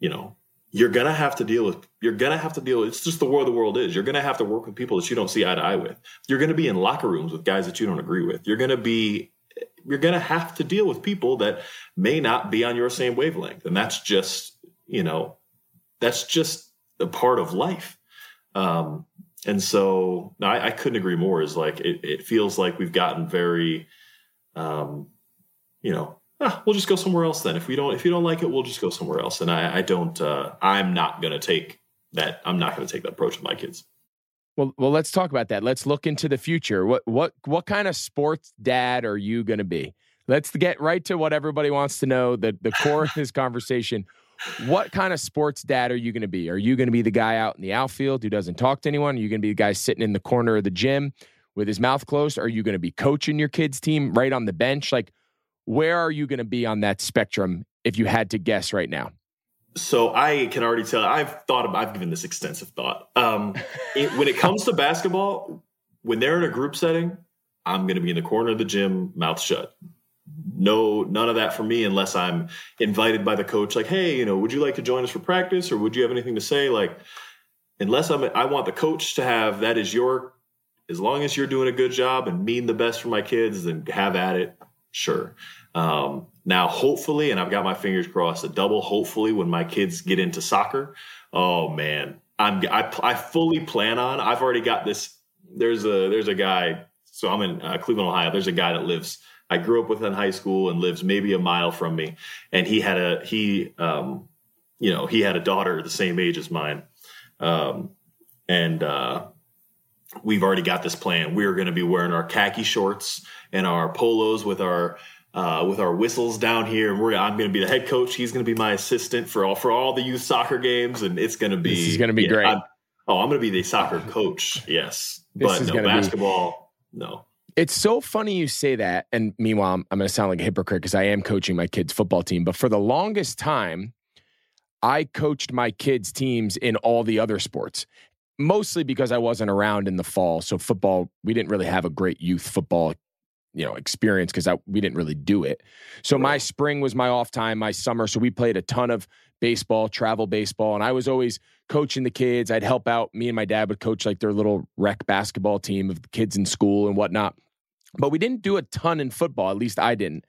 you know you're gonna have to deal with you're gonna have to deal with it's just the world the world is. You're gonna have to work with people that you don't see eye to eye with. You're gonna be in locker rooms with guys that you don't agree with. You're gonna be you're gonna have to deal with people that may not be on your same wavelength. And that's just you know that's just a part of life. Um and so I, I couldn't agree more. Is like it, it feels like we've gotten very um you know ah, we'll just go somewhere else then. If we don't, if you don't like it, we'll just go somewhere else. And I, I don't, uh, I'm not going to take that. I'm not going to take that approach with my kids. Well, well, let's talk about that. Let's look into the future. What, what, what kind of sports dad are you going to be? Let's get right to what everybody wants to know. The the core of this conversation. what kind of sports dad are you going to be? Are you going to be the guy out in the outfield who doesn't talk to anyone? Are you going to be the guy sitting in the corner of the gym with his mouth closed? Are you going to be coaching your kids' team right on the bench? Like, where are you going to be on that spectrum if you had to guess right now? So I can already tell. I've thought. Of, I've given this extensive thought. Um, it, when it comes to basketball, when they're in a group setting, I'm going to be in the corner of the gym, mouth shut. No, none of that for me unless I'm invited by the coach. Like, hey, you know, would you like to join us for practice, or would you have anything to say? Like, unless I'm, I want the coach to have that is your. As long as you're doing a good job and mean the best for my kids, then have at it. Sure. Um, now, hopefully, and I've got my fingers crossed, a double. Hopefully, when my kids get into soccer, oh man, I'm I, I fully plan on. I've already got this. There's a there's a guy. So I'm in uh, Cleveland, Ohio. There's a guy that lives. I grew up with in high school and lives maybe a mile from me, and he had a he um, you know he had a daughter the same age as mine, um, and uh, we've already got this plan. We're going to be wearing our khaki shorts and our polos with our uh, with our whistles down here. And we're, I'm going to be the head coach. He's going to be my assistant for all for all the youth soccer games, and it's going to be this is going to be yeah, great. I'm, oh, I'm going to be the soccer coach. Yes, this but no basketball. Be, no. It's so funny you say that. And meanwhile, I'm, I'm going to sound like a hypocrite because I am coaching my kids' football team. But for the longest time, I coached my kids' teams in all the other sports mostly because I wasn't around in the fall. So football, we didn't really have a great youth football you know experience because we didn't really do it. So right. my spring was my off time, my summer. So we played a ton of baseball, travel baseball, and I was always coaching the kids. I'd help out. Me and my dad would coach like their little rec basketball team of the kids in school and whatnot. But we didn't do a ton in football. At least I didn't.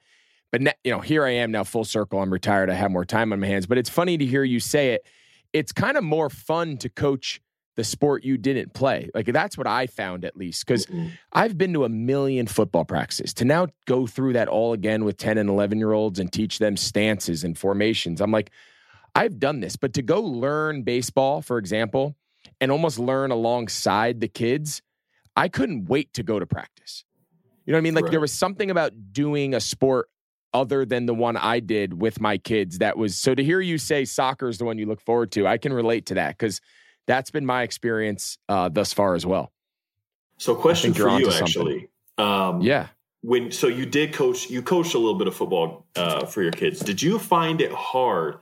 But you know, here I am now, full circle. I'm retired. I have more time on my hands. But it's funny to hear you say it. It's kind of more fun to coach the sport you didn't play. Like that's what I found at least because mm-hmm. I've been to a million football practices. To now go through that all again with 10 and 11 year olds and teach them stances and formations. I'm like, I've done this, but to go learn baseball, for example, and almost learn alongside the kids, I couldn't wait to go to practice. You know what I mean? Like right. there was something about doing a sport other than the one I did with my kids that was so to hear you say soccer is the one you look forward to, I can relate to that because that's been my experience uh, thus far as well. So, question for you actually. Um, yeah. When so you did coach, you coached a little bit of football uh, for your kids. Did you find it hard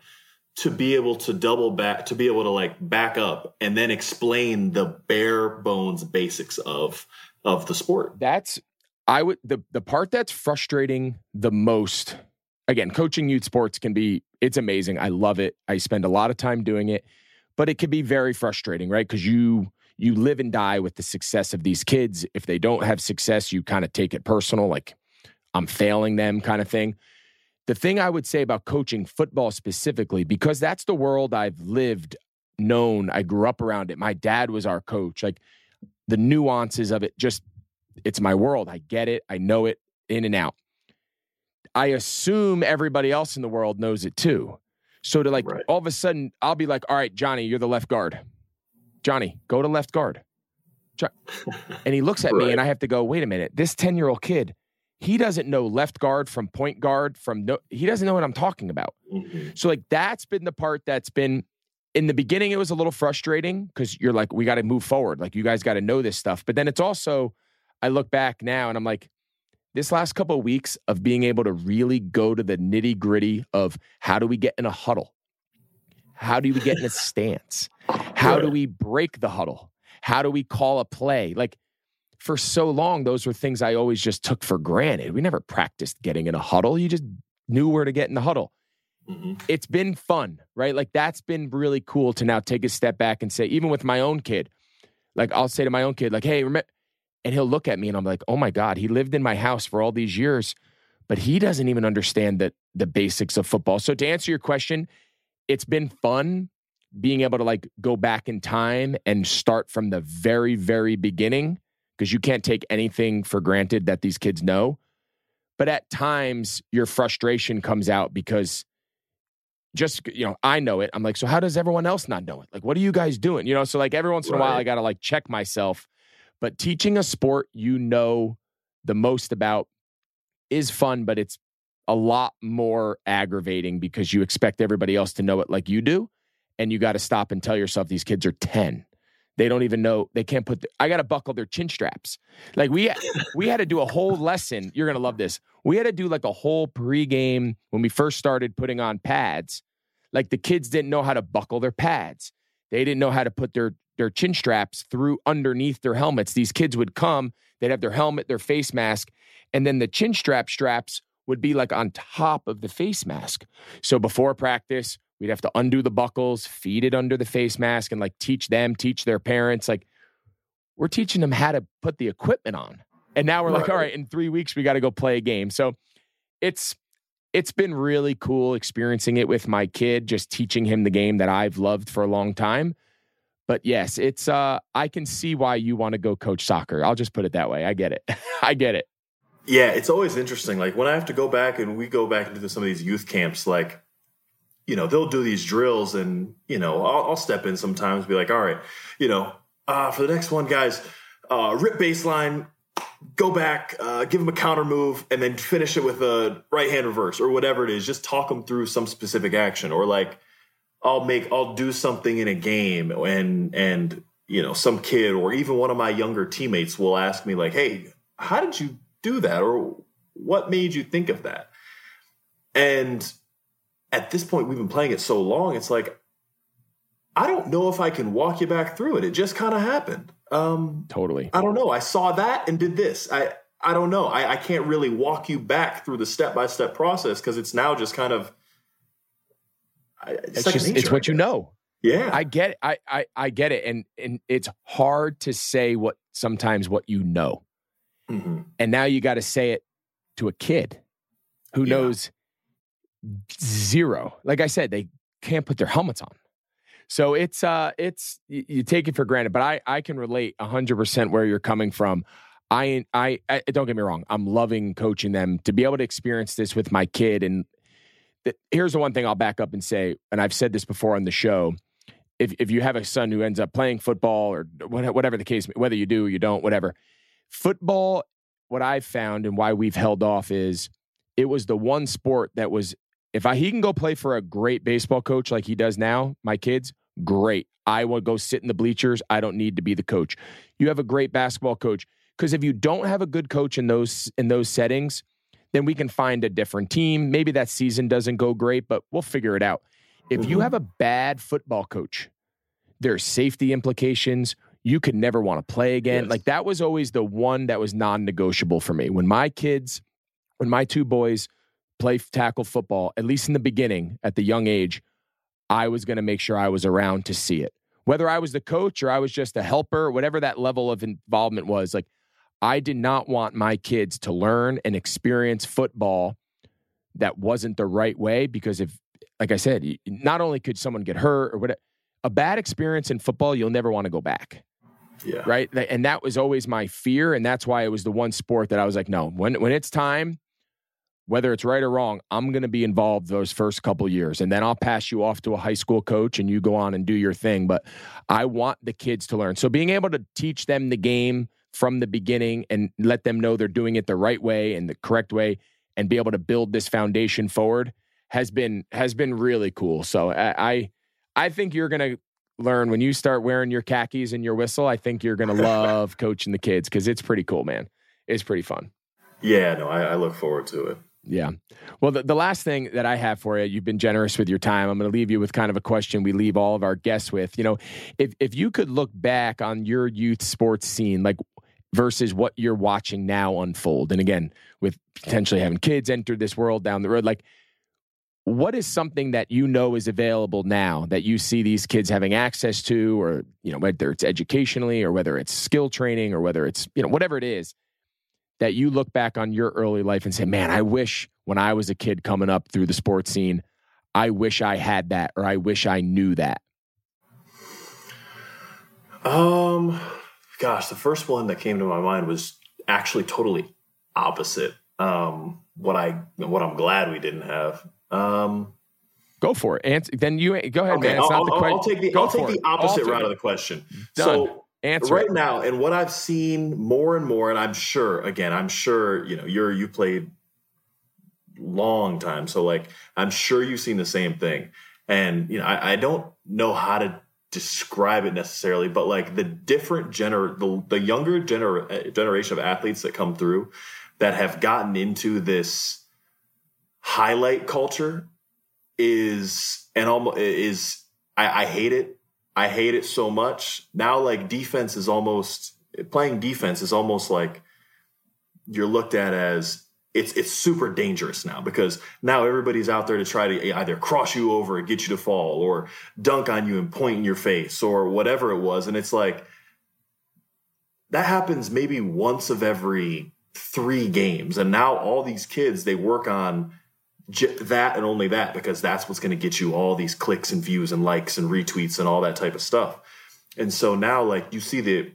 to be able to double back, to be able to like back up and then explain the bare bones basics of of the sport? That's I would the the part that's frustrating the most. Again, coaching youth sports can be it's amazing. I love it. I spend a lot of time doing it but it can be very frustrating, right? Because you you live and die with the success of these kids. If they don't have success, you kind of take it personal, like I'm failing them, kind of thing. The thing I would say about coaching football specifically, because that's the world I've lived, known, I grew up around it. My dad was our coach. Like the nuances of it, just it's my world. I get it. I know it in and out. I assume everybody else in the world knows it too. So to like right. all of a sudden, I'll be like, all right, Johnny, you're the left guard. Johnny, go to left guard. and he looks at right. me and I have to go, wait a minute, this 10 year old kid, he doesn't know left guard from point guard from no, he doesn't know what I'm talking about. Mm-hmm. So like that's been the part that's been in the beginning, it was a little frustrating because you're like, we got to move forward. Like you guys got to know this stuff. But then it's also, I look back now and I'm like, this last couple of weeks of being able to really go to the nitty gritty of how do we get in a huddle? How do we get in a stance? How do we break the huddle? How do we call a play? Like for so long, those were things I always just took for granted. We never practiced getting in a huddle. You just knew where to get in the huddle. Mm-hmm. It's been fun, right? Like that's been really cool to now take a step back and say, even with my own kid, like I'll say to my own kid, like, hey, remember, and he'll look at me and I'm like, oh my God, he lived in my house for all these years, but he doesn't even understand the, the basics of football. So to answer your question, it's been fun being able to like go back in time and start from the very, very beginning because you can't take anything for granted that these kids know. But at times, your frustration comes out because just, you know, I know it. I'm like, so how does everyone else not know it? Like, what are you guys doing? You know, so like every once in right. a while, I got to like check myself but teaching a sport you know the most about is fun, but it's a lot more aggravating because you expect everybody else to know it like you do. And you got to stop and tell yourself these kids are 10. They don't even know they can't put. The, I got to buckle their chin straps. Like we we had to do a whole lesson. You're gonna love this. We had to do like a whole pregame when we first started putting on pads. Like the kids didn't know how to buckle their pads. They didn't know how to put their their chin straps through underneath their helmets. These kids would come. They'd have their helmet, their face mask, and then the chin strap straps would be like on top of the face mask. So before practice, we'd have to undo the buckles, feed it under the face mask, and like teach them, teach their parents. Like we're teaching them how to put the equipment on. And now we're right. like, all right, in three weeks, we got to go play a game. So it's it's been really cool experiencing it with my kid, just teaching him the game that I've loved for a long time. But yes, it's uh I can see why you want to go coach soccer. I'll just put it that way. I get it. I get it. Yeah, it's always interesting. Like when I have to go back and we go back into some of these youth camps, like, you know, they'll do these drills and, you know, I'll, I'll step in sometimes, be like, all right, you know, uh, for the next one, guys, uh, rip baseline, go back, uh, give them a counter move, and then finish it with a right hand reverse or whatever it is. Just talk them through some specific action or like, I'll make, I'll do something in a game and, and, you know, some kid or even one of my younger teammates will ask me like, Hey, how did you do that? Or what made you think of that? And at this point we've been playing it so long it's like i don't know if i can walk you back through it. It just kind of happened. Um totally. I don't know. I saw that and did this. I i don't know. I, I can't really walk you back through the step-by-step process because it's now just kind of it's, it's just nature, it's what you know yeah i get it I, I i get it and and it's hard to say what sometimes what you know Mm-hmm. And now you got to say it to a kid who yeah. knows zero. Like I said, they can't put their helmets on. So it's uh it's you, you take it for granted, but I I can relate 100% where you're coming from. I, I I don't get me wrong, I'm loving coaching them to be able to experience this with my kid and here's the one thing I'll back up and say and I've said this before on the show. If if you have a son who ends up playing football or whatever the case whether you do or you don't whatever, Football, what I've found and why we've held off is it was the one sport that was if I he can go play for a great baseball coach like he does now, my kids, great. I will go sit in the bleachers. I don't need to be the coach. You have a great basketball coach because if you don't have a good coach in those in those settings, then we can find a different team. Maybe that season doesn't go great, but we'll figure it out. If mm-hmm. you have a bad football coach, there's safety implications you could never want to play again. Yes. Like that was always the one that was non negotiable for me. When my kids, when my two boys play tackle football, at least in the beginning at the young age, I was going to make sure I was around to see it. Whether I was the coach or I was just a helper, whatever that level of involvement was, like I did not want my kids to learn and experience football that wasn't the right way because if like I said, not only could someone get hurt or whatever, a bad experience in football, you'll never want to go back. Yeah. Right. And that was always my fear. And that's why it was the one sport that I was like, no, when, when it's time, whether it's right or wrong, I'm going to be involved those first couple years. And then I'll pass you off to a high school coach and you go on and do your thing. But I want the kids to learn. So being able to teach them the game from the beginning and let them know they're doing it the right way and the correct way and be able to build this foundation forward has been has been really cool. So I I, I think you're going to learn when you start wearing your khakis and your whistle. I think you're going to love coaching the kids because it's pretty cool, man. It's pretty fun. Yeah, no, I, I look forward to it. Yeah. Well, the, the last thing that I have for you, you've been generous with your time. I'm going to leave you with kind of a question we leave all of our guests with. You know, if if you could look back on your youth sports scene, like versus what you're watching now unfold, and again, with potentially having kids enter this world down the road, like what is something that you know is available now that you see these kids having access to or you know whether it's educationally or whether it's skill training or whether it's you know whatever it is that you look back on your early life and say man i wish when i was a kid coming up through the sports scene i wish i had that or i wish i knew that um gosh the first one that came to my mind was actually totally opposite um what i what i'm glad we didn't have um, go for it. Answer. Then you go ahead, okay, man. It's I'll, not the I'll, I'll take the, I'll take the opposite route of the question. Done. So Answer right it. now, and what I've seen more and more, and I'm sure, again, I'm sure, you know, you're you played long time. So like I'm sure you've seen the same thing. And you know, I, I don't know how to describe it necessarily, but like the different gener the, the younger gener- generation of athletes that come through that have gotten into this highlight culture is and almost is I, I hate it. I hate it so much. Now like defense is almost playing defense is almost like you're looked at as it's it's super dangerous now because now everybody's out there to try to either cross you over and get you to fall or dunk on you and point in your face or whatever it was and it's like that happens maybe once of every 3 games and now all these kids they work on that and only that because that's what's going to get you all these clicks and views and likes and retweets and all that type of stuff. And so now like you see the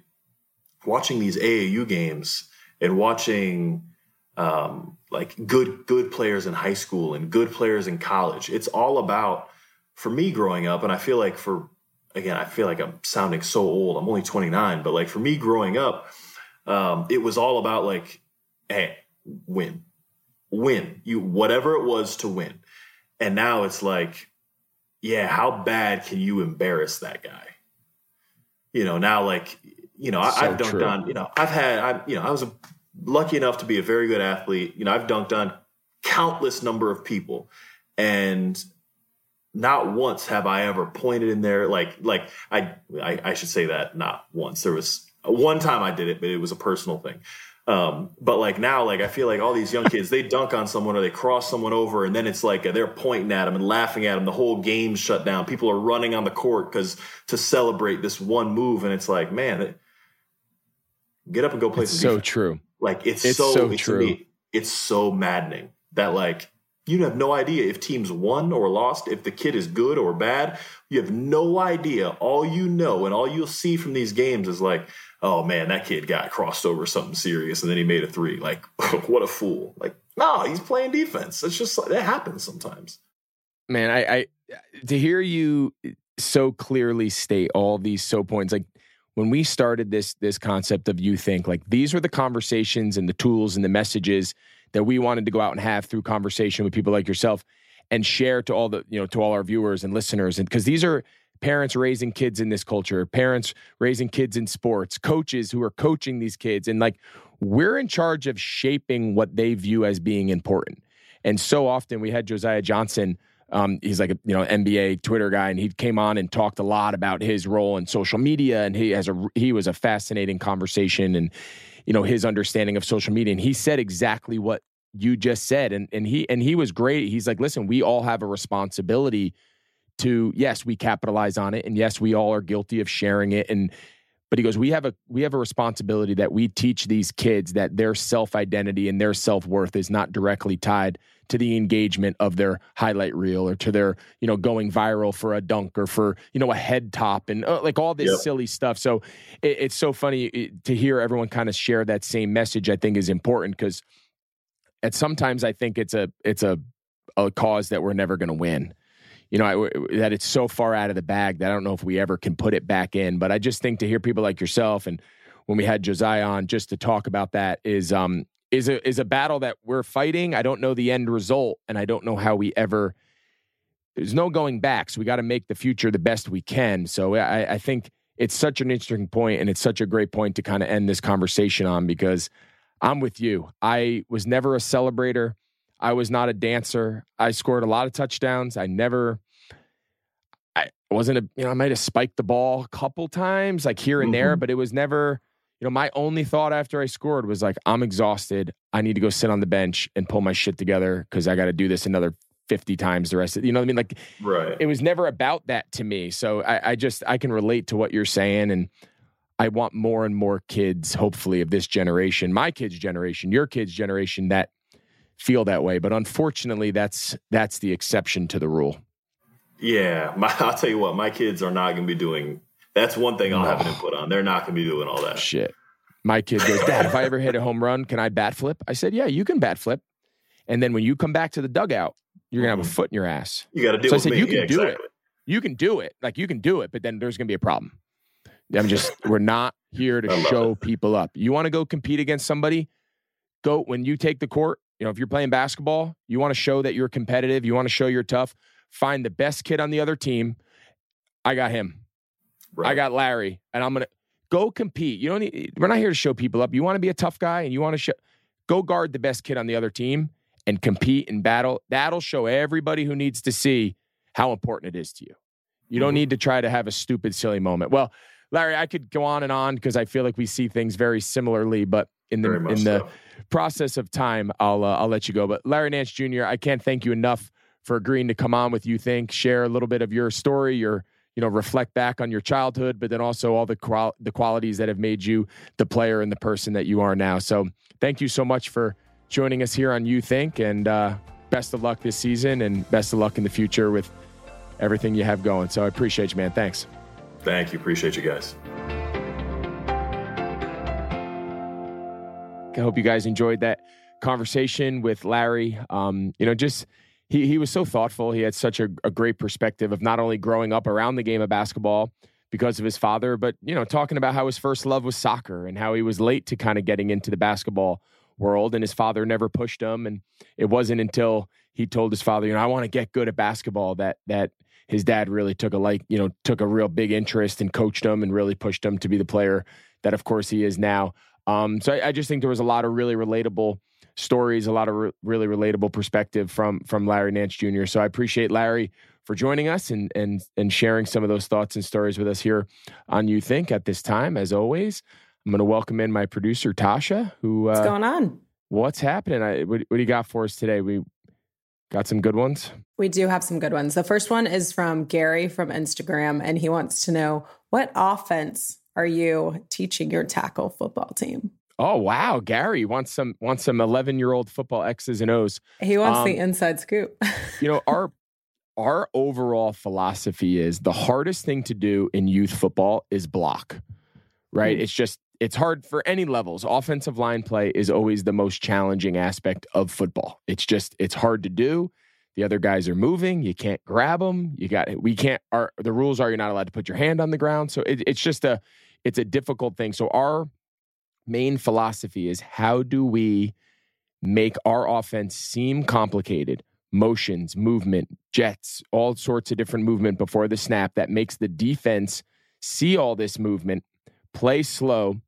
watching these AAU games and watching um, like good good players in high school and good players in college. It's all about for me growing up, and I feel like for again, I feel like I'm sounding so old. I'm only 29, but like for me growing up, um, it was all about like, hey, win, win, you whatever it was to win. And now it's like, yeah, how bad can you embarrass that guy? You know, now like, you know, so I, have dunked true. on, you know, I've had, I, you know, I was a lucky enough to be a very good athlete. You know, I've dunked on countless number of people, and not once have I ever pointed in there like like I, I I, should say that not once. There was one time I did it, but it was a personal thing. Um, but like now, like I feel like all these young kids, they dunk on someone or they cross someone over, and then it's like they're pointing at them and laughing at them. The whole game's shut down. People are running on the court because to celebrate this one move, and it's like, man, get up and go play. It's so defense. true. Like it's, it's so, so true. Me, it's so maddening that like you have no idea if teams won or lost, if the kid is good or bad. You have no idea. All you know and all you'll see from these games is like, oh man, that kid got crossed over something serious and then he made a three. Like, what a fool. Like, no, he's playing defense. It's just that happens sometimes. Man, I, I to hear you so clearly state all these so points, like when we started this this concept of you think like these are the conversations and the tools and the messages that we wanted to go out and have through conversation with people like yourself and share to all the you know to all our viewers and listeners. And because these are parents raising kids in this culture parents raising kids in sports coaches who are coaching these kids. And like we're in charge of shaping what they view as being important. And so often we had josiah johnson um, he's like a you know NBA Twitter guy, and he came on and talked a lot about his role in social media, and he has a he was a fascinating conversation, and you know his understanding of social media, and he said exactly what you just said, and and he and he was great. He's like, listen, we all have a responsibility to yes, we capitalize on it, and yes, we all are guilty of sharing it, and but he goes, we have a we have a responsibility that we teach these kids that their self identity and their self worth is not directly tied to the engagement of their highlight reel or to their you know going viral for a dunk or for you know a head top and uh, like all this yep. silly stuff. So it, it's so funny to hear everyone kind of share that same message. I think is important because at sometimes I think it's a it's a a cause that we're never going to win you know, I, that it's so far out of the bag that I don't know if we ever can put it back in. But I just think to hear people like yourself and when we had Josiah on just to talk about that is um is a is a battle that we're fighting. I don't know the end result, and I don't know how we ever. There's no going back, so we got to make the future the best we can. So I, I think it's such an interesting point, and it's such a great point to kind of end this conversation on because I'm with you. I was never a celebrator. I was not a dancer. I scored a lot of touchdowns. I never, I wasn't a, you know, I might have spiked the ball a couple times, like here and mm-hmm. there, but it was never, you know, my only thought after I scored was like, I'm exhausted. I need to go sit on the bench and pull my shit together because I got to do this another 50 times the rest of you know what I mean? Like, right. It was never about that to me. So I, I just, I can relate to what you're saying. And I want more and more kids, hopefully, of this generation, my kids' generation, your kids' generation, that feel that way. But unfortunately, that's that's the exception to the rule. Yeah, my, I'll tell you what, my kids are not going to be doing. That's one thing I'll have an input on. They're not going to be doing all that shit. My kid goes, Dad, if I ever hit a home run, can I bat flip? I said, Yeah, you can bat flip. And then when you come back to the dugout, you're gonna have a mm-hmm. foot in your ass. You got to do. So I said, me. You can yeah, do exactly. it. You can do it. Like you can do it, but then there's gonna be a problem. I'm just. we're not here to show it. people up. You want to go compete against somebody? Go when you take the court You know, if you're playing basketball, you want to show that you're competitive, you want to show you're tough, find the best kid on the other team. I got him. Right. I got Larry, and I'm going to go compete. You don't need, we're not here to show people up. You want to be a tough guy and you want to show, go guard the best kid on the other team and compete and battle. That'll show everybody who needs to see how important it is to you. You don't mm-hmm. need to try to have a stupid, silly moment. Well, Larry, I could go on and on because I feel like we see things very similarly, but in the in the process of time, I'll uh, I'll let you go. But Larry Nance Jr., I can't thank you enough for agreeing to come on with you. Think, share a little bit of your story, your you know reflect back on your childhood, but then also all the qual- the qualities that have made you the player and the person that you are now. So thank you so much for joining us here on Youth Inc, and uh, best of luck this season, and best of luck in the future with everything you have going. So I appreciate you, man. Thanks. Thank you. Appreciate you guys. I hope you guys enjoyed that conversation with Larry. Um, you know, just he he was so thoughtful. He had such a, a great perspective of not only growing up around the game of basketball because of his father, but you know, talking about how his first love was soccer and how he was late to kind of getting into the basketball world and his father never pushed him and it wasn't until he told his father, you know, I want to get good at basketball that that his dad really took a like, you know, took a real big interest and coached him and really pushed him to be the player that of course he is now. Um, so I, I, just think there was a lot of really relatable stories, a lot of re- really relatable perspective from from Larry Nance Jr. So I appreciate Larry for joining us and and and sharing some of those thoughts and stories with us here on Youth Inc at this time. As always, I'm going to welcome in my producer Tasha. Who uh, what's going on? What's happening? I, what, what do you got for us today? We got some good ones. We do have some good ones. The first one is from Gary from Instagram, and he wants to know what offense are you teaching your tackle football team? Oh wow, Gary wants some wants some eleven year old football X's and O's. He wants um, the inside scoop. you know our our overall philosophy is the hardest thing to do in youth football is block. Right? Mm-hmm. It's just it's hard for any levels. Offensive line play is always the most challenging aspect of football. It's just it's hard to do. The other guys are moving. You can't grab them. You got we can't. Our the rules are you're not allowed to put your hand on the ground. So it, it's just a it's a difficult thing. So our main philosophy is how do we make our offense seem complicated? Motions, movement, jets, all sorts of different movement before the snap that makes the defense see all this movement, play slow,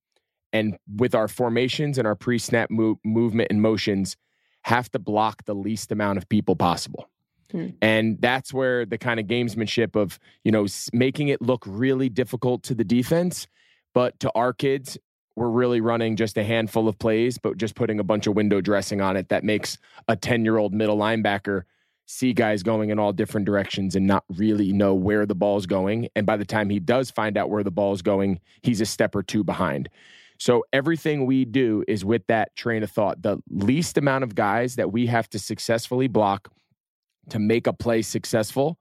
and with our formations and our pre snap mo- movement and motions, have to block the least amount of people possible. Hmm. And that's where the kind of gamesmanship of, you know, making it look really difficult to the defense but to our kids, we're really running just a handful of plays, but just putting a bunch of window dressing on it that makes a 10 year old middle linebacker see guys going in all different directions and not really know where the ball's going. And by the time he does find out where the ball's going, he's a step or two behind. So everything we do is with that train of thought. The least amount of guys that we have to successfully block to make a play successful,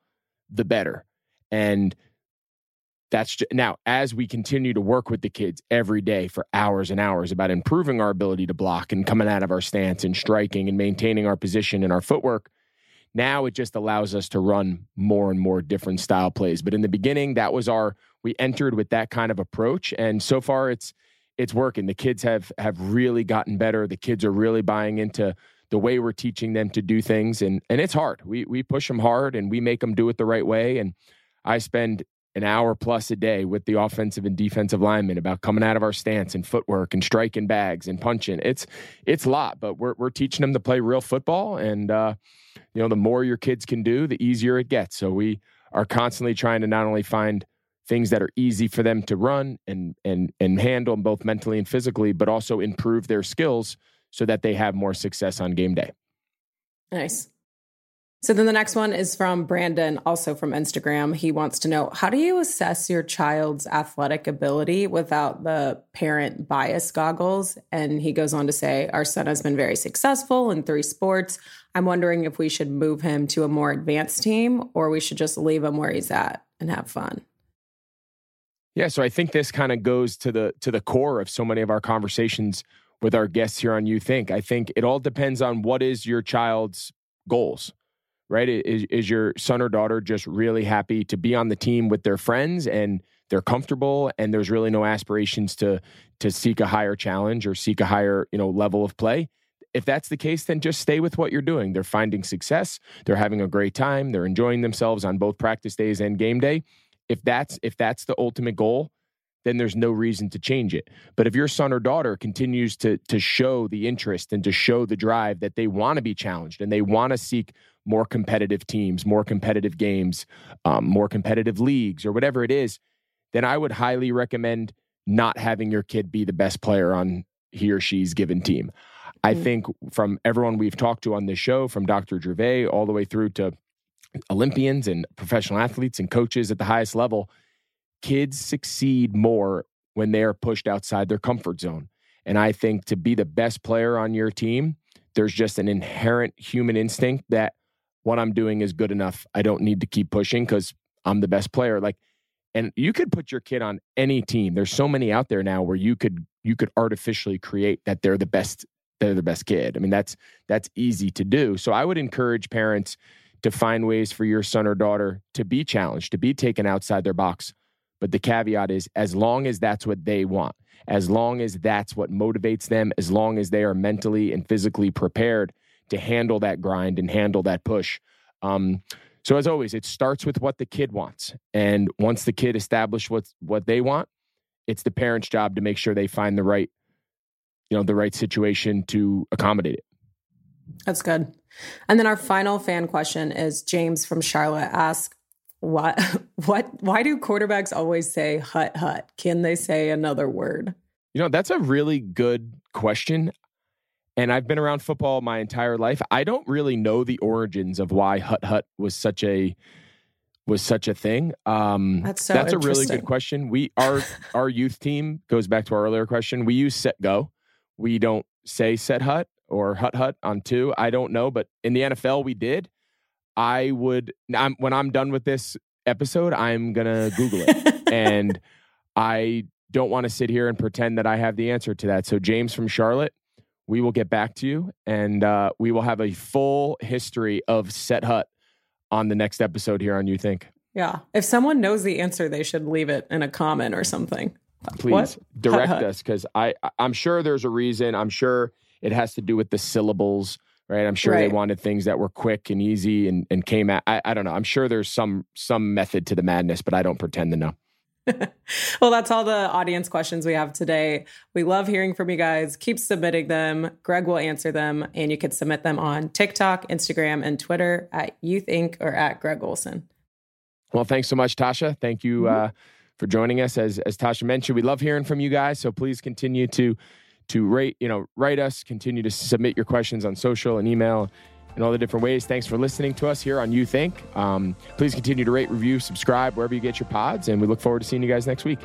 the better. And that's just, now as we continue to work with the kids every day for hours and hours about improving our ability to block and coming out of our stance and striking and maintaining our position and our footwork now it just allows us to run more and more different style plays. But in the beginning that was our we entered with that kind of approach and so far it's it's working. The kids have have really gotten better. The kids are really buying into the way we're teaching them to do things and and it's hard. We we push them hard and we make them do it the right way and I spend an hour plus a day with the offensive and defensive linemen about coming out of our stance and footwork and striking bags and punching. It's it's a lot, but we're we're teaching them to play real football, and uh, you know the more your kids can do, the easier it gets. So we are constantly trying to not only find things that are easy for them to run and and and handle both mentally and physically, but also improve their skills so that they have more success on game day. Nice. So then the next one is from Brandon, also from Instagram. He wants to know how do you assess your child's athletic ability without the parent bias goggles? And he goes on to say, Our son has been very successful in three sports. I'm wondering if we should move him to a more advanced team or we should just leave him where he's at and have fun. Yeah, so I think this kind of goes to the to the core of so many of our conversations with our guests here on Youth Inc. I think it all depends on what is your child's goals right? Is, is your son or daughter just really happy to be on the team with their friends and they're comfortable and there's really no aspirations to to seek a higher challenge or seek a higher you know level of play if that's the case, then just stay with what you're doing. They're finding success. They're having a great time. They're enjoying themselves on both practice days and game day. If that's if that's the ultimate goal, then there's no reason to change it. But if your son or daughter continues to to show the interest and to show the drive that they want to be challenged and they want to seek more competitive teams, more competitive games, um, more competitive leagues, or whatever it is, then I would highly recommend not having your kid be the best player on he or she's given team. I mm. think from everyone we've talked to on this show, from Dr. Gervais all the way through to Olympians and professional athletes and coaches at the highest level, kids succeed more when they are pushed outside their comfort zone. And I think to be the best player on your team, there's just an inherent human instinct that what I'm doing is good enough. I don't need to keep pushing because I'm the best player. Like, and you could put your kid on any team. There's so many out there now where you could you could artificially create that they're the best they're the best kid. I mean, that's that's easy to do. So I would encourage parents to find ways for your son or daughter to be challenged, to be taken outside their box. But the caveat is as long as that's what they want, as long as that's what motivates them, as long as they are mentally and physically prepared to handle that grind and handle that push. Um, so as always, it starts with what the kid wants. And once the kid establishes what what they want, it's the parent's job to make sure they find the right, you know, the right situation to accommodate it. That's good. And then our final fan question is James from Charlotte asks, what what why do quarterbacks always say hut hut? Can they say another word? You know, that's a really good question. And I've been around football my entire life. I don't really know the origins of why hut hut was such a was such a thing. Um, that's so that's a really good question. We our our youth team goes back to our earlier question. We use set go. We don't say set hut or hut hut on two. I don't know, but in the NFL we did. I would I'm, when I'm done with this episode, I'm gonna Google it, and I don't want to sit here and pretend that I have the answer to that. So James from Charlotte, we will get back to you, and uh, we will have a full history of Set Hut on the next episode here on Youth Inc. Yeah, if someone knows the answer, they should leave it in a comment or something. Please what? direct hut, us because I I'm sure there's a reason. I'm sure it has to do with the syllables right? I'm sure right. they wanted things that were quick and easy and, and came at, I, I don't know. I'm sure there's some, some method to the madness, but I don't pretend to know. well, that's all the audience questions we have today. We love hearing from you guys. Keep submitting them. Greg will answer them, and you can submit them on TikTok, Instagram, and Twitter at Youth Inc. or at Greg Olsen. Well, thanks so much, Tasha. Thank you mm-hmm. uh, for joining us. As as Tasha mentioned, we love hearing from you guys. So please continue to to rate, you know, write us, continue to submit your questions on social and email and all the different ways. Thanks for listening to us here on Youth Inc. Um, please continue to rate, review, subscribe wherever you get your pods, and we look forward to seeing you guys next week.